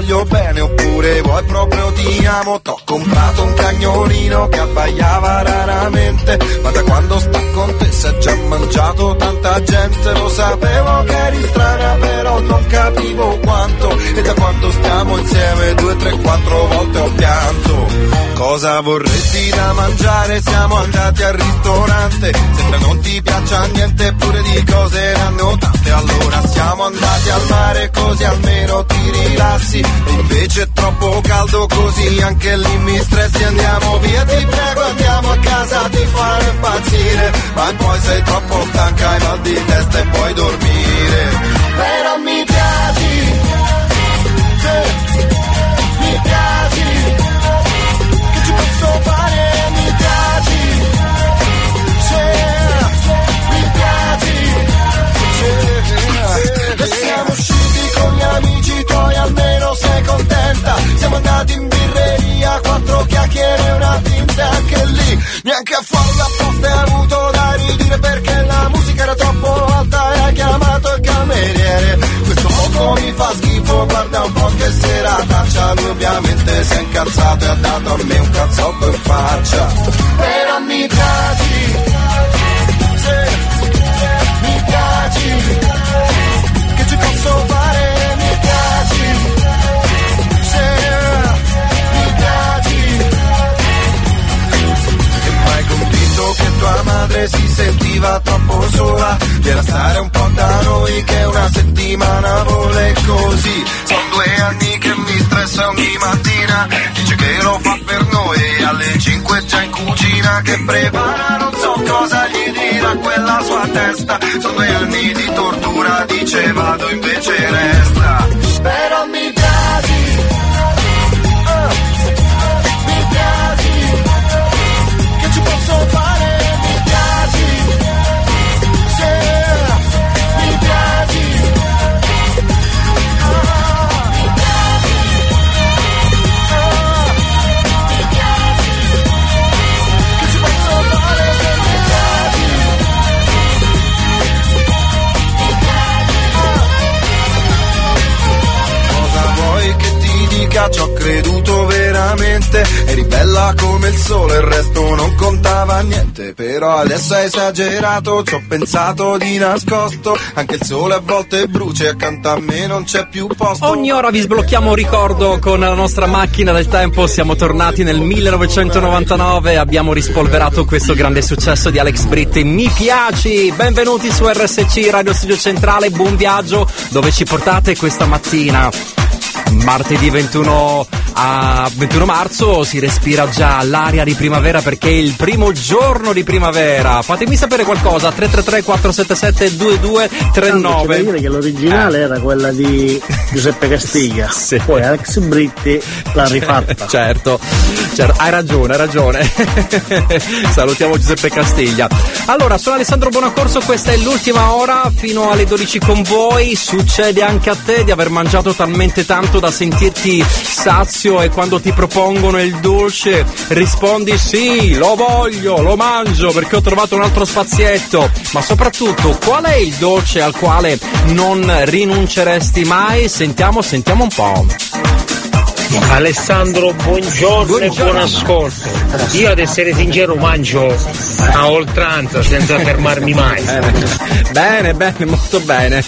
voglio bene oppure vuoi proprio ti amo T'ho comprato un cagnolino che abbaiava raramente Ma da quando sta con te si è già mangiato tanta gente. Lo sapevo che eri strana però non capivo quanto. E da quando stiamo insieme due, tre, quattro volte ho pianto. Cosa vorresti da mangiare? Siamo andati al ristorante. Sembra non ti piaccia niente pure di cose ne hanno tante. Allora siamo andati al mare così almeno ti rilassi. E invece è troppo caldo così anche lì mi stressi Andiamo via ti prego andiamo a casa ti fanno impazzire. Ma poi sei troppo stanca hai mal di testa e puoi dormire. Però mi piaci sì, Mi piaci. Che ci posso fare? Mi piaci sì, Mi piaci siamo usciti con gli amici tuoi almeno sei contenta. Siamo andati in birreria Quattro chiacchiere e una tinta Anche lì neanche a farla apposta hai avuto da ridire Perché la musica era troppo alta E hai chiamato il cameriere. Questo poco mi fa schifo Guarda un po' che serataccia Lui ovviamente si è incazzato E ha dato a me un cazzotto in faccia. Però mi piaci Sì, mi piaci tua madre si sentiva troppo sola. Viene stare un po' da noi che una settimana vuole così. Sono due anni che mi stressa ogni mattina. Dice che lo fa per noi. Alle 5 già in cucina Che prepara non so cosa gli dirà quella sua testa. Sono due anni di tortura dice vado invece resta. Però mi ti dica? Ci ho creduto veramente. Eri bella come il sole, il resto non contava niente. Però adesso hai esagerato, ci ho pensato di nascosto. Anche il sole a volte brucia e accanto a me non c'è più posto. Ogni ora vi sblocchiamo un ricordo con la nostra macchina del tempo. Siamo tornati nel 1999 e abbiamo rispolverato questo grande successo di Alex Britti. Mi piaci! Benvenuti su RSC Radio Studio Centrale. Buon viaggio dove ci portate questa mattina. Martedì 21, a 21 marzo si respira già l'aria di primavera perché è il primo giorno di primavera. Fatemi sapere qualcosa 333 477 C'è da 2239. dire che l'originale era quella di Giuseppe Castiglia, poi Alex Britti l'ha rifatta. Certo, certo, hai ragione, hai ragione. Salutiamo Giuseppe Castiglia. Allora, sono Alessandro Bonacorso, questa è l'ultima ora fino alle 12 con voi. Succede anche a te di aver mangiato talmente tanto da sentirti sazio e quando ti propongono il dolce rispondi sì, lo voglio, lo mangio perché ho trovato un altro spazietto. Ma soprattutto, qual è il dolce al quale non rinunceresti mai? Sentiamo, sentiamo un po'. Alessandro, buongiorno, e buon ascolto. Io ad essere sincero mangio a oltranza senza fermarmi mai. Bene, bene, molto bene.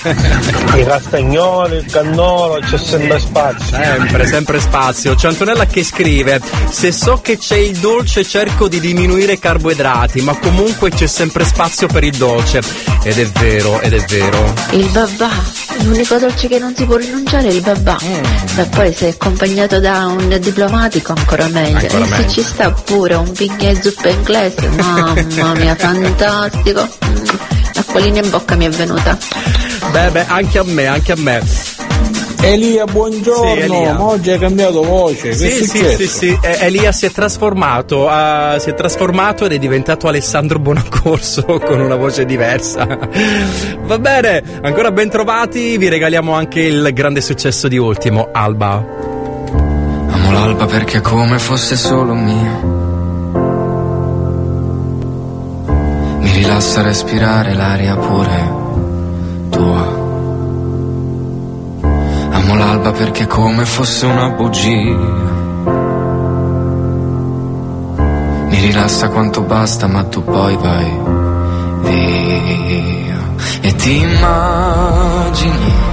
I castagnoli, il cannolo, c'è sempre spazio. Sempre, sempre spazio. C'è Antonella che scrive: Se so che c'è il dolce, cerco di diminuire i carboidrati, ma comunque c'è sempre spazio per il dolce. Ed è vero, ed è vero. Il babà, l'unico dolce che non si può rinunciare è il babà. Mm. E poi se è accompagnato da un diplomatico ancora meglio. Ancora e se meglio. ci sta pure un bignè zuppa inglese, mamma mia, fantastico. Mm, L'acquolina in bocca mi è venuta. Beh, beh, anche a me, anche a me. Elia, buongiorno. Sì, Elia. Ma oggi hai cambiato voce. Che Sì, è sì, sì, sì, Eh, Elia si è trasformato, ah, si è trasformato ed è diventato Alessandro Bonacorso con una voce diversa. Va bene, ancora ben trovati, vi regaliamo anche il grande successo di ultimo, Alba. L'alba perché come fosse solo mia. Mi rilassa respirare l'aria pure tua. Amo l'alba perché come fosse una bugia. Mi rilassa quanto basta, ma tu poi vai via. E ti immagini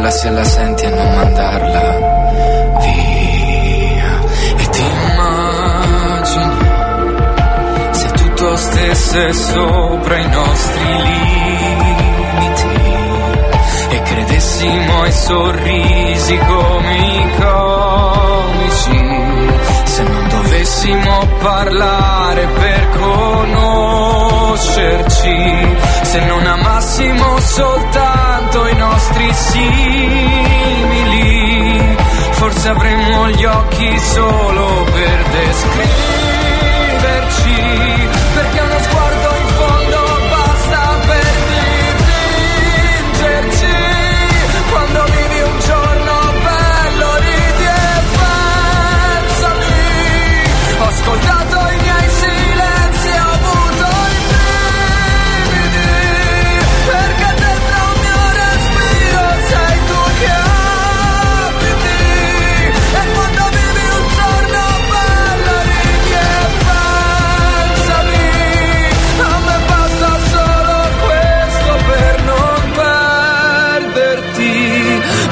Capirla se la senti e non mandarla via. E ti immagini se tutto stesse sopra i nostri limiti e credessimo ai sorrisi come i comici. Dovessimo parlare per conoscerci, se non amassimo soltanto i nostri simili, forse avremmo gli occhi solo per descriverci, perché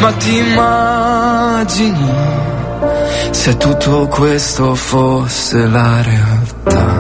ma ti immagini se tutto questo fosse la realtà.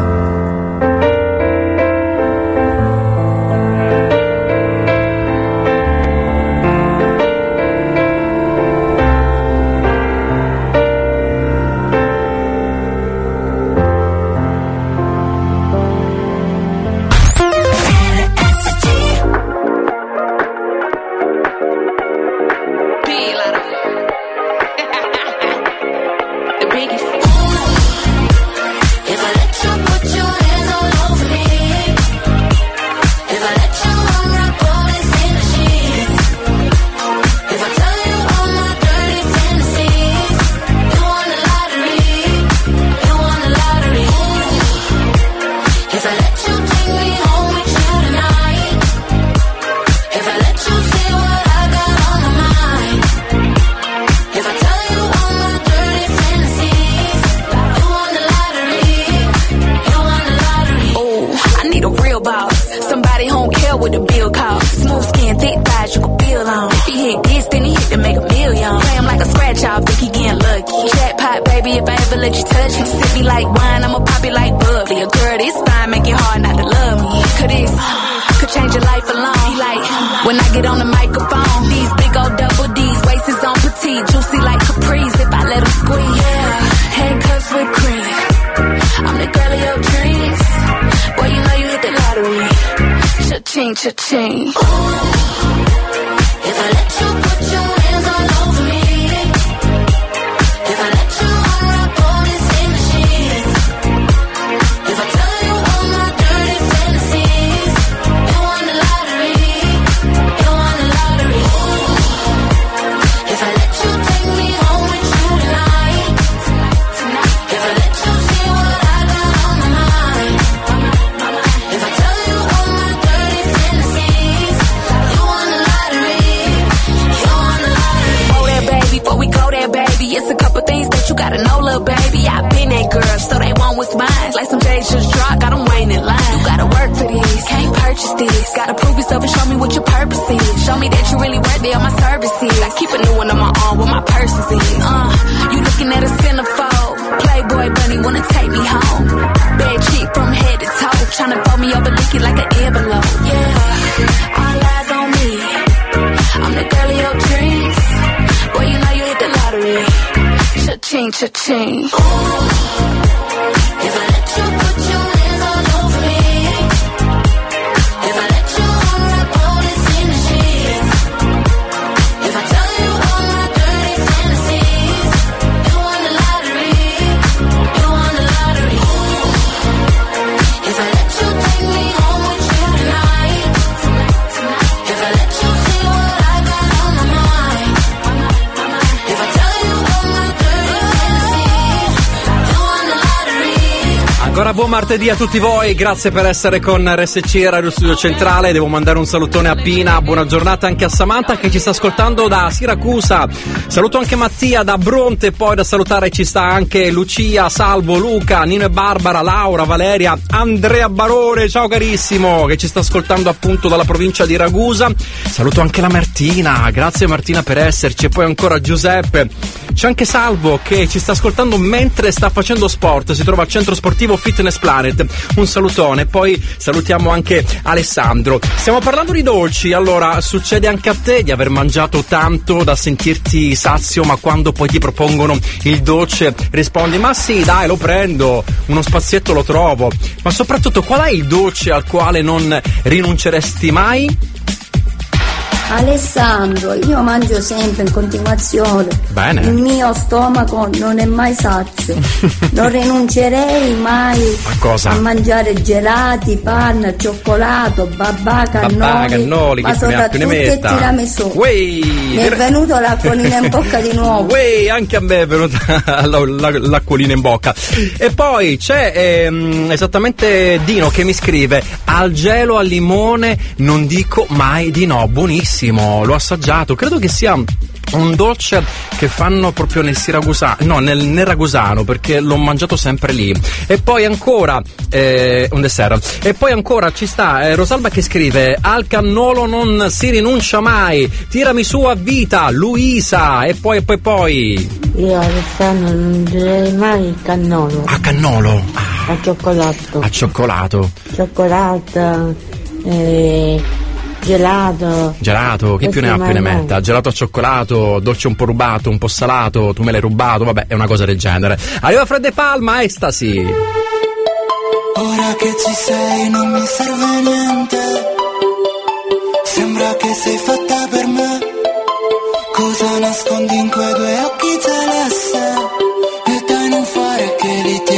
Baby, if I ever let you touch me. Sip me like wine, I'ma pop it like bubbly. A girl this fine, make it hard not to love me. Could this, could change your life alone. Like, when I get on the microphone, these big old double D's, waist is on petite, juicy like capris. If I let him squeeze, yeah. Handcuffs with cream. I'm the girl of your dreams. Boy, you know you hit the lottery. Cha-ching, cha-ching. If this. Gotta prove yourself and show me what your purpose is. Show me that you really worthy of my services. I keep a new one on my arm with my purses in. Uh, you looking at a centerfold. Playboy bunny wanna take me home. Bad chick from head to toe. Tryna fold me up and lick it like an envelope. Yeah, all eyes on me. I'm the girl of your dreams. Boy, you know you hit the lottery. Cha-ching, cha-ching. Ooh, Ancora buon martedì a tutti voi, grazie per essere con RSC Radio Studio Centrale. Devo mandare un salutone a Pina, buona giornata anche a Samantha che ci sta ascoltando da Siracusa. Saluto anche Mattia da Bronte, poi da salutare ci sta anche Lucia, Salvo, Luca, Nino e Barbara, Laura, Valeria, Andrea Barone, ciao carissimo, che ci sta ascoltando appunto dalla provincia di Ragusa. Saluto anche la Martina, grazie Martina per esserci e poi ancora Giuseppe. C'è anche Salvo che ci sta ascoltando mentre sta facendo sport, si trova al centro sportivo Fitness Planet. Un salutone, poi salutiamo anche Alessandro. Stiamo parlando di dolci, allora succede anche a te di aver mangiato tanto da sentirti sazio, ma quando poi ti propongono il dolce rispondi ma sì dai lo prendo, uno spazietto lo trovo. Ma soprattutto qual è il dolce al quale non rinunceresti mai? Alessandro, io mangio sempre in continuazione. Bene. Il mio stomaco non è mai sazio. non rinuncerei mai A cosa? a mangiare gelati, panna, cioccolato, babà, cannoli, Babà, cannoli, ma ne ne soprattutto il tiramisù. Uei, Mi è venuto l'acquolina in bocca di nuovo. Uè, anche a me è venuta la- la- l'acquolina in bocca. E poi c'è ehm, esattamente Dino che mi scrive: Al gelo al limone non dico mai di no. Buonissimo, l'ho assaggiato. Credo che sia. Un dolce che fanno proprio nel siragusano, no, nel, nel ragusano, perché l'ho mangiato sempre lì. E poi ancora, eh, un dessert. E poi ancora ci sta eh, Rosalba che scrive: Al cannolo non si rinuncia mai, tirami su a vita, Luisa. E poi, e poi, poi. Io Alessandro non direi mai il cannolo. A cannolo, A cioccolato. a cioccolato, Cioccolato, eh, gelato. gelato, chi più ne ha più ne metta. Gelato a cioccolato, dolce un po' rubato, un po' salato, tu me l'hai rubato, vabbè, è una cosa del genere. Arriva Fred De Palma, estasi. Ora che ci sei non mi serve niente. Sembra che sei fatta per me. Cosa nascondi in quei due occhi celeste? E dai non fare che li tieni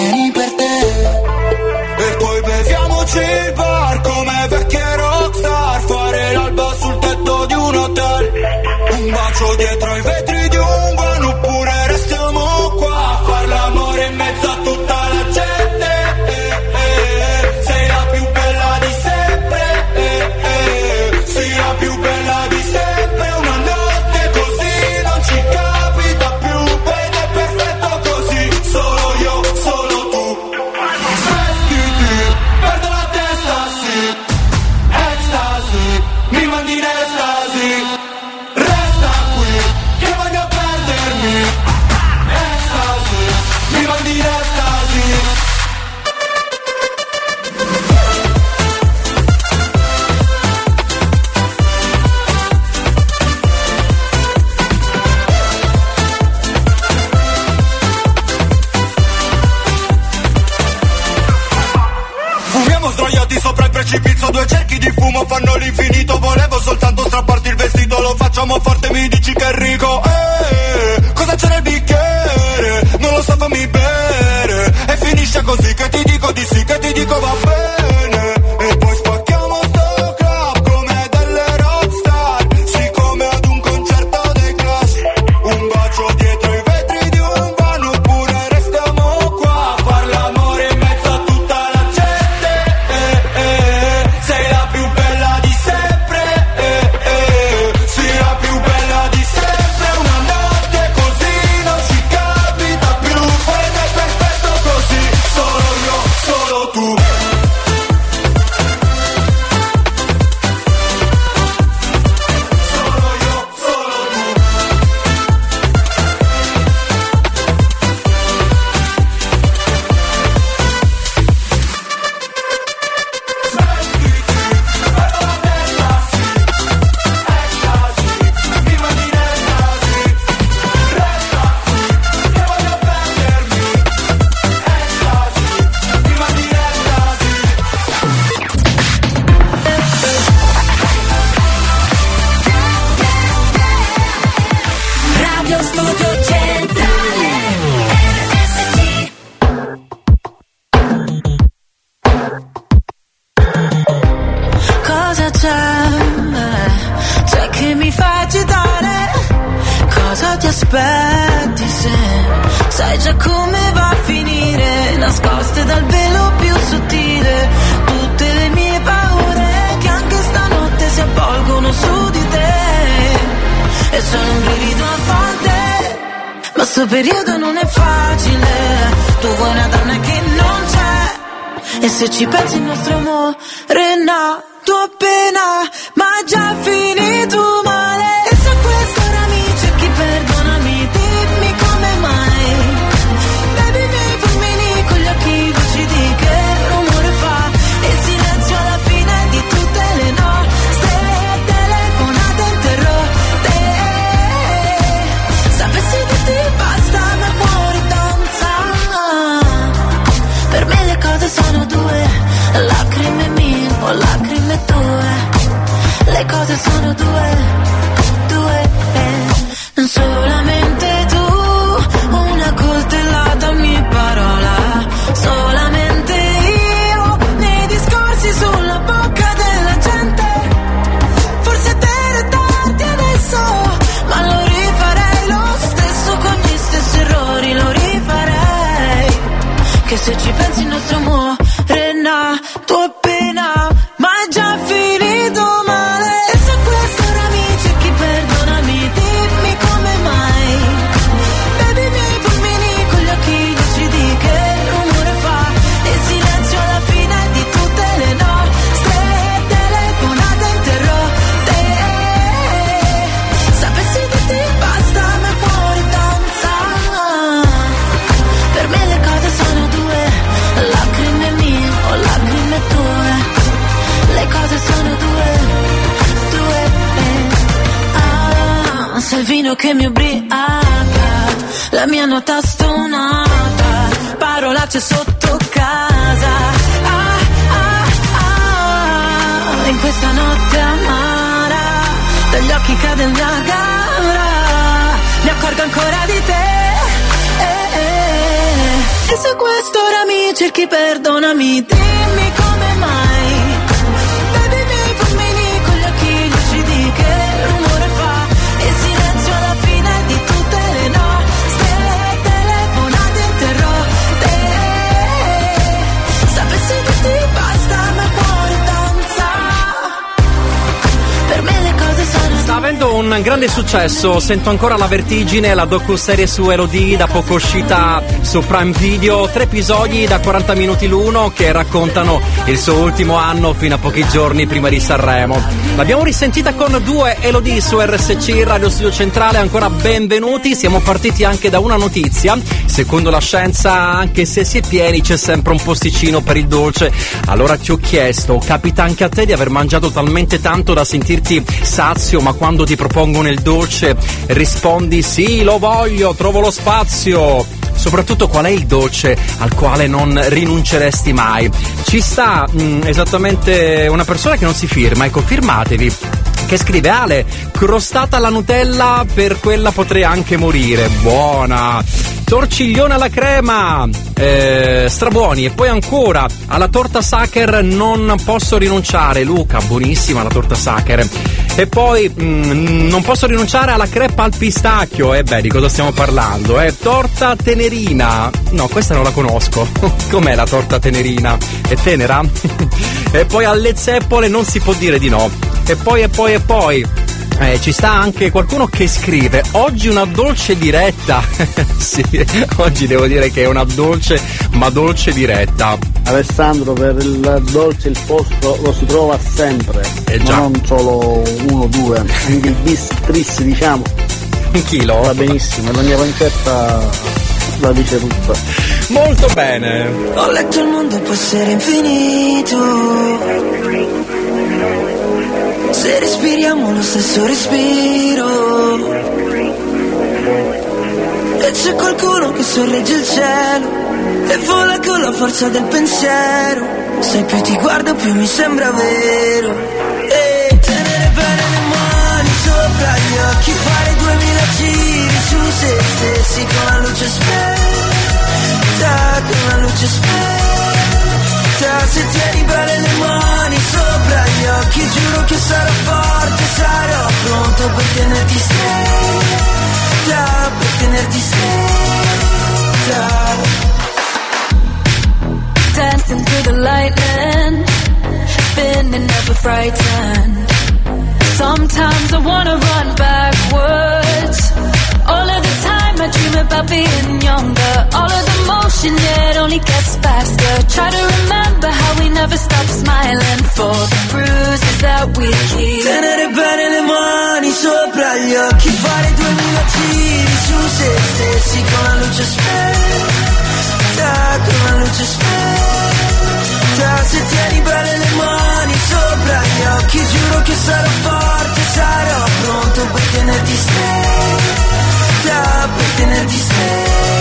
un grande successo, sento ancora la vertigine, la docu-serie su Elodie da poco uscita su Prime Video, tre episodi da 40 minuti l'uno che raccontano il suo ultimo anno fino a pochi giorni prima di Sanremo. L'abbiamo risentita con due Elodie su RSC Radio Studio Centrale, ancora benvenuti, siamo partiti anche da una notizia, secondo la scienza anche se si è pieni c'è sempre un posticino per il dolce, allora ti ho chiesto, capita anche a te di aver mangiato talmente tanto da sentirti sazio ma quando ti propongono il dolce rispondi sì lo voglio, trovo lo spazio. Soprattutto qual è il dolce al quale non rinunceresti mai? Ci sta mm, esattamente una persona che non si firma, ecco firmatevi che scrive Ale, crostata alla Nutella, per quella potrei anche morire. Buona. Torciglione alla crema, eh, strabuoni. E poi ancora alla torta Sacher non posso rinunciare. Luca, buonissima la torta Sacher. E poi mm, non posso rinunciare alla crepa al pistacchio. E beh, di cosa stiamo parlando? Eh? Torta tenerina. No, questa non la conosco. Com'è la torta tenerina? È tenera? e poi alle zeppole non si può dire di no. E poi, e poi, e poi. Eh, ci sta anche qualcuno che scrive oggi una dolce diretta. Sì oggi devo dire che è una dolce ma dolce diretta. Alessandro per il dolce il posto lo si trova sempre Eh ma già. non solo uno o due anche il bis tris diciamo. Un chilo. Va benissimo la mia pancetta la dice tutta molto bene. Ho letto il mondo può essere infinito. Se respiriamo lo stesso respiro. E c'è qualcuno che sorregge il cielo e vola con la forza del pensiero. Se più ti guardo più mi sembra vero. E tenere bene le mani sopra gli occhi, fare duemila giri su se stessi con la luce spenta, con la luce spenta. vita Se tieni bene le mani sopra gli occhi Giuro che sarò forte, sarò pronto per tenerti stretta Per tenerti stretta Dancing through the lightning Spinning, never frightened. Sometimes I wanna run backwards. I dream about being younger. All of the motion, it only gets faster. Try to remember how we never stop smiling for the bruises that we keep. Tenere bene le mani sopra gli occhi, fare duemila giri su se stessi con la luce spenta, con la luce spenta. Se tieni bene le mani sopra gli occhi, giuro che sarò forte, sarò pronto per tenerti stretta, per tenerti stretta.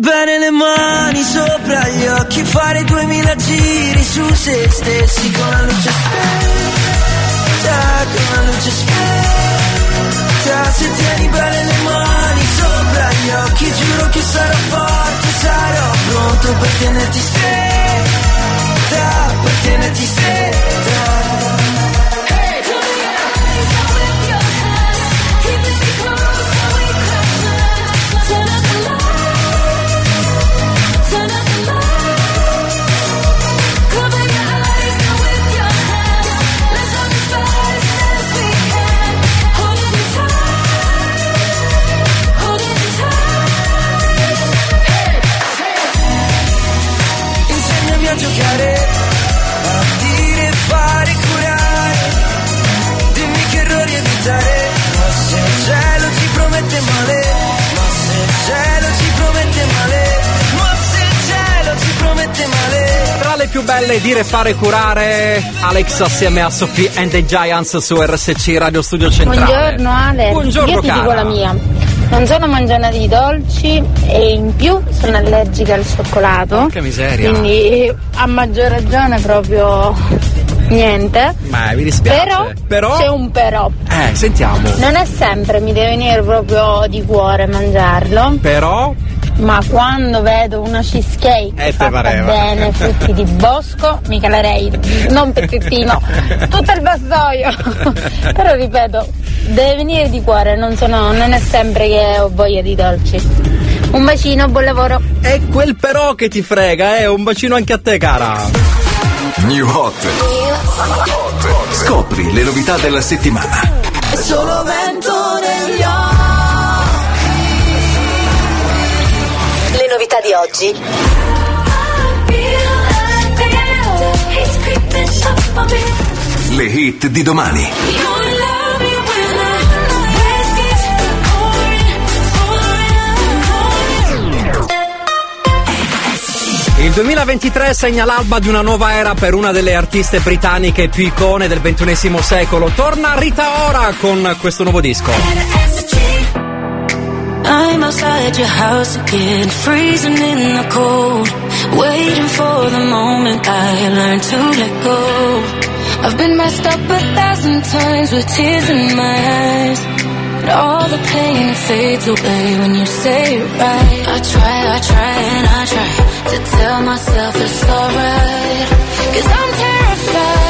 Bene le mani sopra gli occhi, fare duemila giri su se stessi con la luce spenta, con la luce spenta. Se tieni bene le mani sopra gli occhi, giuro che sarò forte, sarò pronto per tenerti stretta, per tenerti stretta. Più belle dire fare curare Alex assieme a Sophie and the Giants su RSC Radio Studio Centrale. Buongiorno Ale, Buongiorno io ti cara. dico la mia. Non sono mangiana di dolci e in più sono allergica al cioccolato. Che miseria. Quindi a maggior ragione proprio niente. Ma mi dispiace. Però, Però? c'è un però. Eh, sentiamo. Non è sempre mi deve venire proprio di cuore mangiarlo, Però ma quando vedo una cheesecake Eh, fatta pareva. bene, frutti di bosco, mi calerei, non pezzettino, tutto il vassoio. Però ripeto, deve venire di cuore, non, sono, non è sempre che ho voglia di dolci. Un bacino, buon lavoro. È quel però che ti frega, eh, un bacino anche a te, cara. New Hot. Scopri le novità della settimana. È solo vento negli Le novità di oggi. Le hit di domani. Il 2023 segna l'alba di una nuova era per una delle artiste britanniche più icone del XXI secolo. Torna Rita Ora con questo nuovo disco. I'm outside your house again, freezing in the cold, waiting for the moment I learn to let go. I've been messed up a thousand times with tears in my eyes. And all the pain fades away when you say it right. I try, I try, and I try to tell myself it's alright. Cause I'm terrified.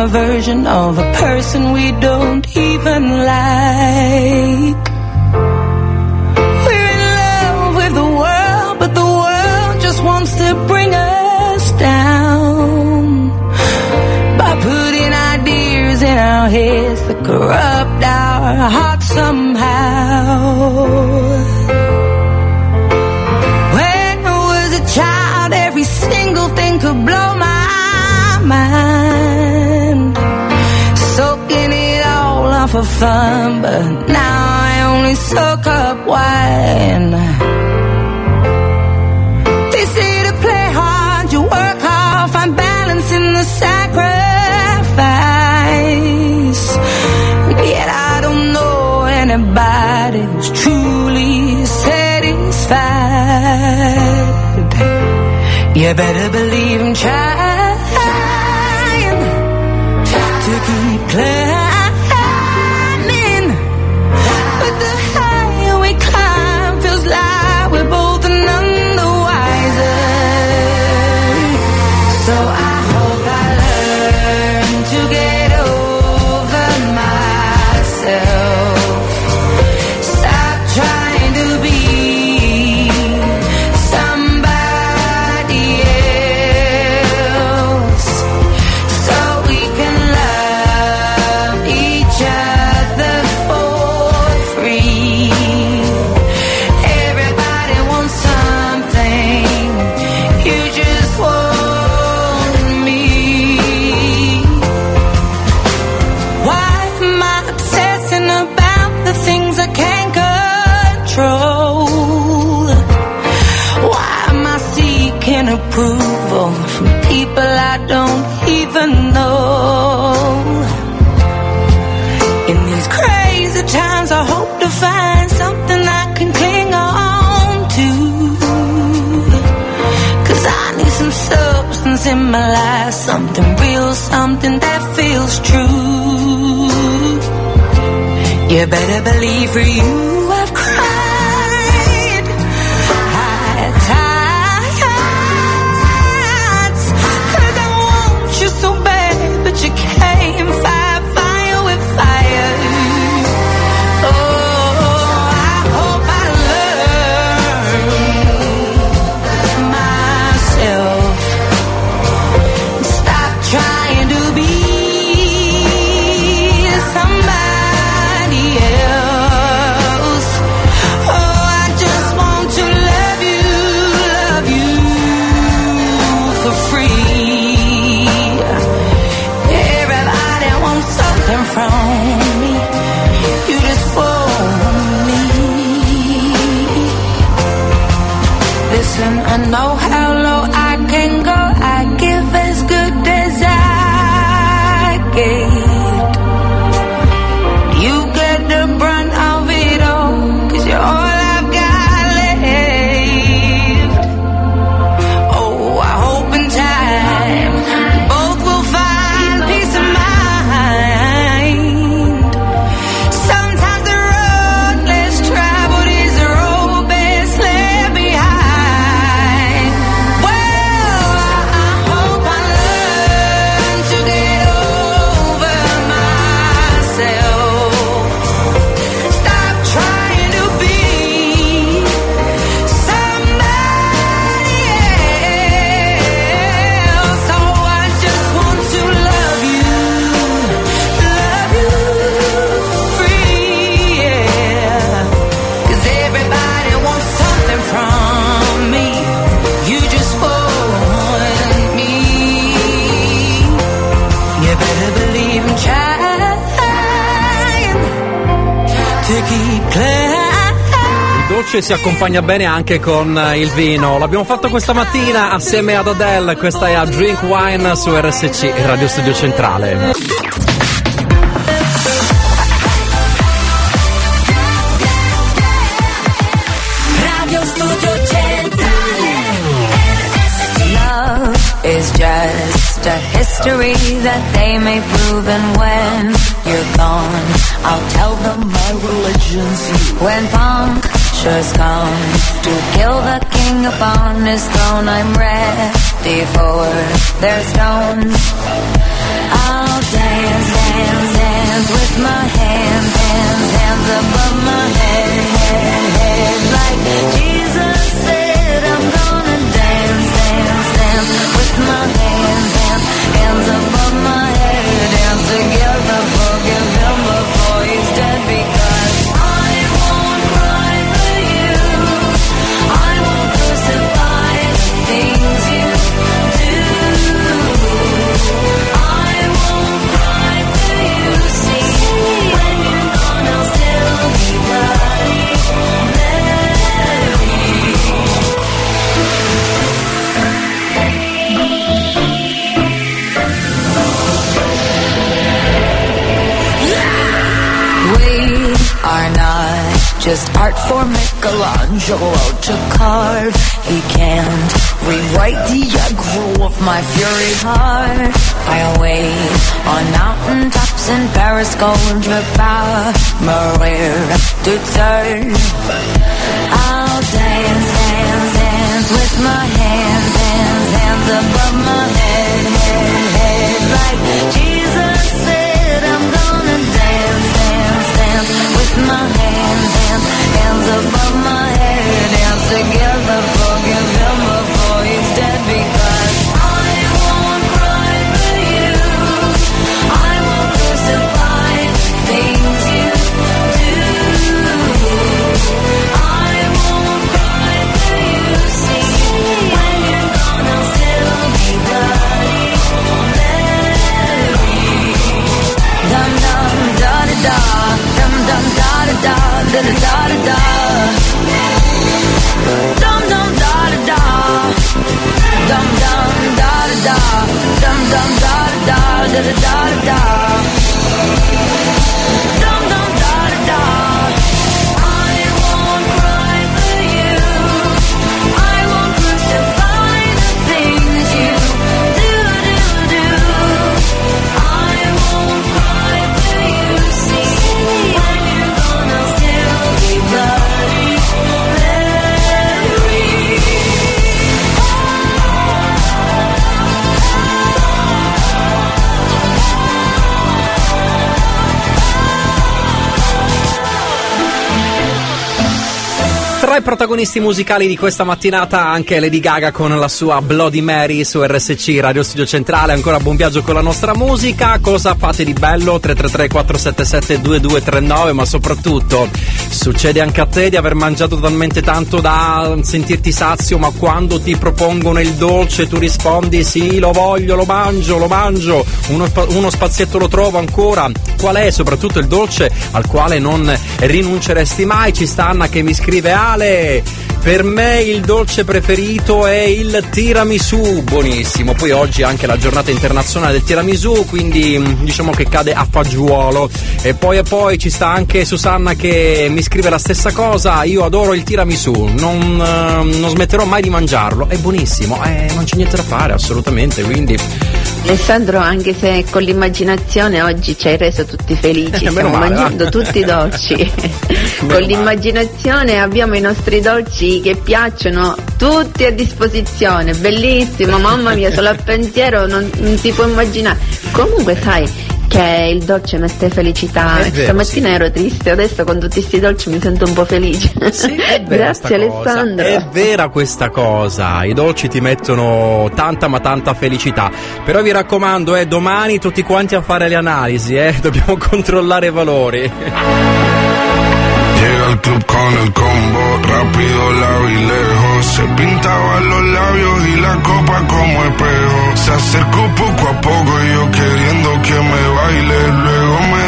a version of a person we don't even like? We're in love with the world, but the world just wants to bring us down by putting ideas in our heads that corrupt our hearts somehow. For fun, but now I only soak up wine. They say to play hard, you work hard, find balance in the sacrifice. Yet I don't know anybody who's truly satisfied. You better believe I'm trying better believe for you dolce si accompagna bene anche con eh, il vino. L'abbiamo fatto questa mattina assieme ad Adele. Questa è a Drink Wine su RSC, Radio Studio Centrale. Radio Studio Centrale Love is just a history that they may prove, and when you're gone, I'll tell them my religion's you. When punctures come to kill the king upon his throne, I'm ready for their stones. I'll dance, dance, dance with my hands, hands, hands above my head, head, head, like Jesus said. I'm gonna dance, dance, dance with my hands Michelangelo to carve. He can't rewrite the aggro of my fury heart. I'll wait on mountain tops in Paris, Gondra, Maria to turn. Protagonisti musicali di questa mattinata anche Lady Gaga con la sua Bloody Mary su RSC Radio Studio Centrale. Ancora buon viaggio con la nostra musica. Cosa fate di bello? 333 477 2239, ma soprattutto succede anche a te di aver mangiato talmente tanto da sentirti sazio, ma quando ti propongono il dolce tu rispondi sì, lo voglio, lo mangio, lo mangio. Uno, uno spazietto lo trovo ancora. Qual è soprattutto il dolce al quale non rinunceresti mai? Ci sta Anna che mi scrive Ale. Per me il dolce preferito è il tiramisù, buonissimo. Poi oggi è anche la giornata internazionale del tiramisù, quindi mm, diciamo che cade a fagiolo. E poi e poi ci sta anche Susanna che mi scrive la stessa cosa. Io adoro il tiramisù, non, eh, non smetterò mai di mangiarlo. È buonissimo, eh, non c'è niente da fare, assolutamente. Quindi Alessandro, anche se con l'immaginazione oggi ci hai reso tutti felici, Eh, stiamo male, mangiando va. tutti dolci. con l'immaginazione abbiamo i nostri dolci che piacciono tutti a disposizione, bellissimo, mamma mia, solo a pensiero non, non si può immaginare. Comunque sai che il dolce mette felicità, vero, stamattina ero triste, adesso con tutti questi dolci mi sento un po' felice. Vera Grazie sta cosa. Alessandro. È vera questa cosa. I dolci ti mettono tanta ma tanta felicità. Però vi raccomando, eh, domani tutti quanti a fare le analisi, eh. Dobbiamo controllare i valori. Llega al club con el combo, rápido, largo y lejos. Se pintaba los labios y la copa como espejo. Se acercó poco a poco y yo queriendo que me baile. Luego me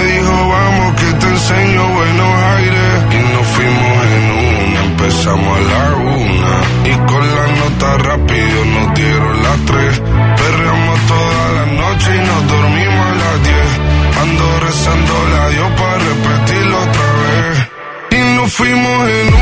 fui morrendo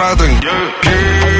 straten. Yeah.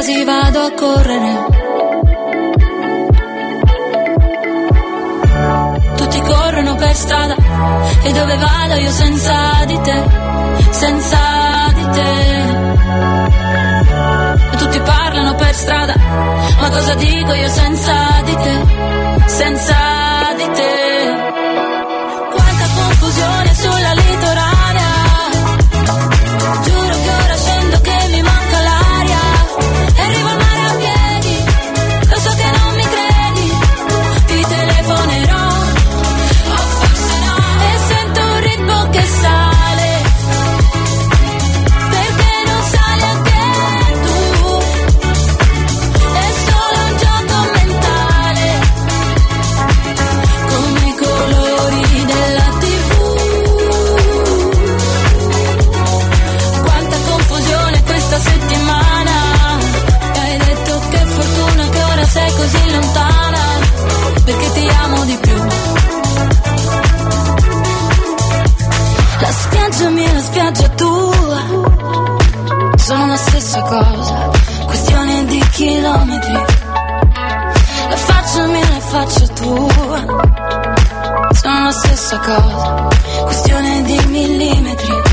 quasi vado a correre. Tutti corrono per strada e dove vado io senza di te, senza di te. E tutti parlano per strada, ma cosa dico io senza di te, senza di chilometri. La faccia mia e la faccia tua sono la stessa cosa, questione di millimetri.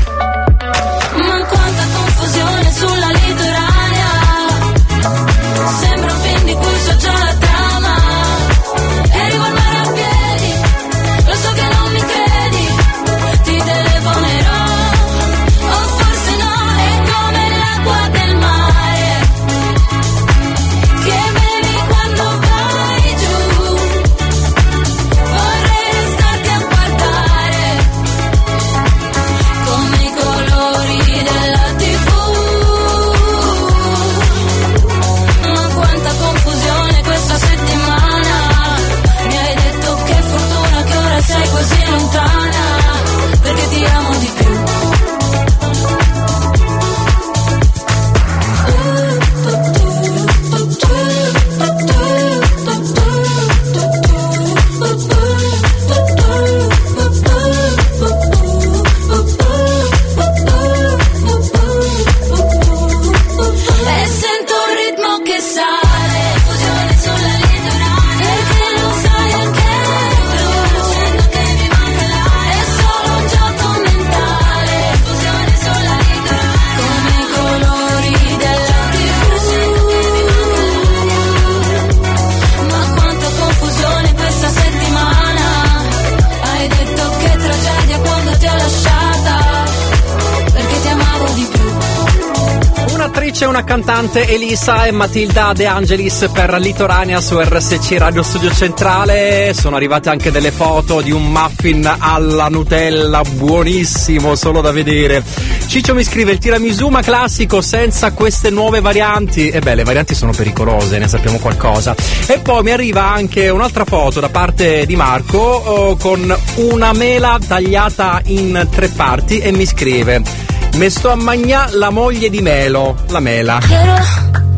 Cantante Elisa e Matilda De Angelis per Litoranea su RSC Radio Studio Centrale. Sono arrivate anche delle foto di un muffin alla Nutella, buonissimo, solo da vedere. Ciccio mi scrive il tiramisù ma classico senza queste nuove varianti. E beh, le varianti sono pericolose, ne sappiamo qualcosa. E poi mi arriva anche un'altra foto da parte di Marco oh, con una mela tagliata in tre parti e mi scrive: Me sto a mangiare la moglie di Melo, la mela. Quiero,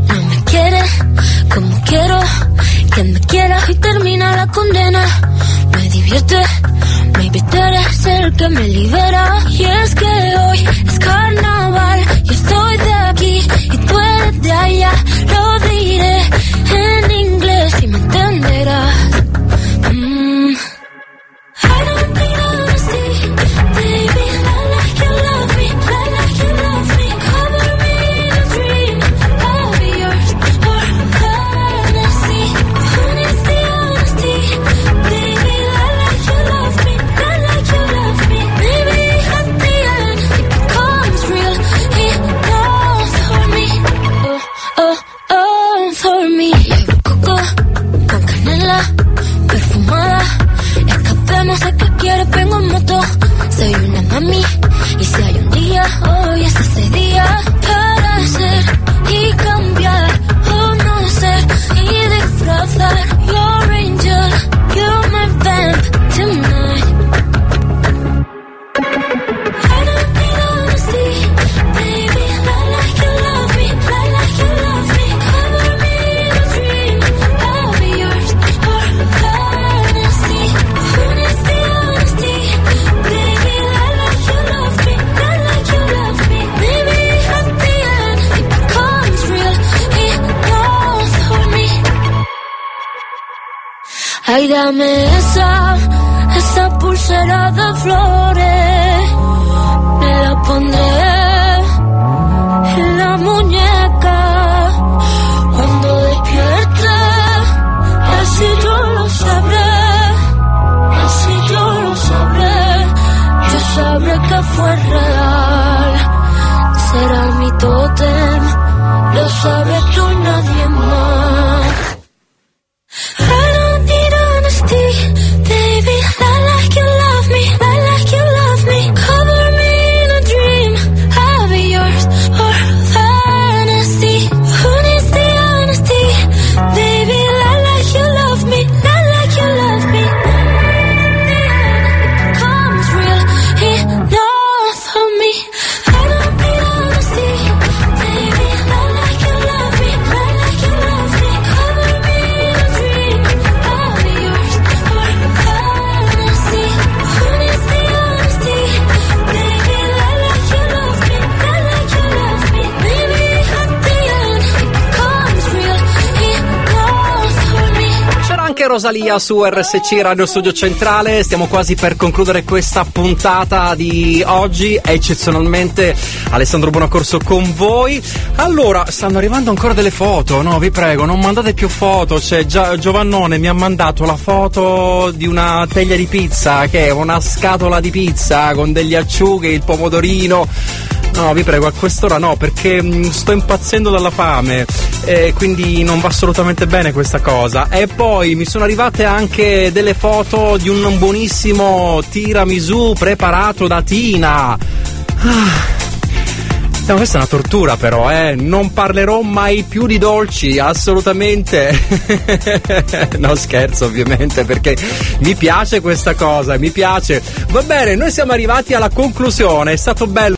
no me quiere como quiero que me quiera y termina la condena. Me divierte, maybe tú eres el que me libera. Y es que hoy es carnaval, yo estoy de aquí y tú eres de allá. Lo diré en inglés y me entenderás. Soy una mami. Y si hay un día, hoy es ese día. Para ser y cambiar. O no ser y disfrazar. Your Ay, dame esa, esa pulsera de flores. Me la pondré en la muñeca cuando despierte. Así yo lo sabré, así yo lo sabré. Yo sabré que fue real. Rosalia su RSC Radio Studio Centrale, stiamo quasi per concludere questa puntata di oggi, eccezionalmente Alessandro Buonacorso con voi. Allora, stanno arrivando ancora delle foto, no? Vi prego, non mandate più foto, c'è già Giovannone mi ha mandato la foto di una teglia di pizza, che è una scatola di pizza con degli acciughe, il pomodorino. No, vi prego, a quest'ora no, perché mh, sto impazzendo dalla fame e quindi non va assolutamente bene questa cosa. E poi mi sono arrivate anche delle foto di un buonissimo tiramisù preparato da Tina. Ah. No, questa è una tortura però, eh. Non parlerò mai più di dolci, assolutamente. no, scherzo ovviamente, perché mi piace questa cosa, mi piace. Va bene, noi siamo arrivati alla conclusione, è stato bello.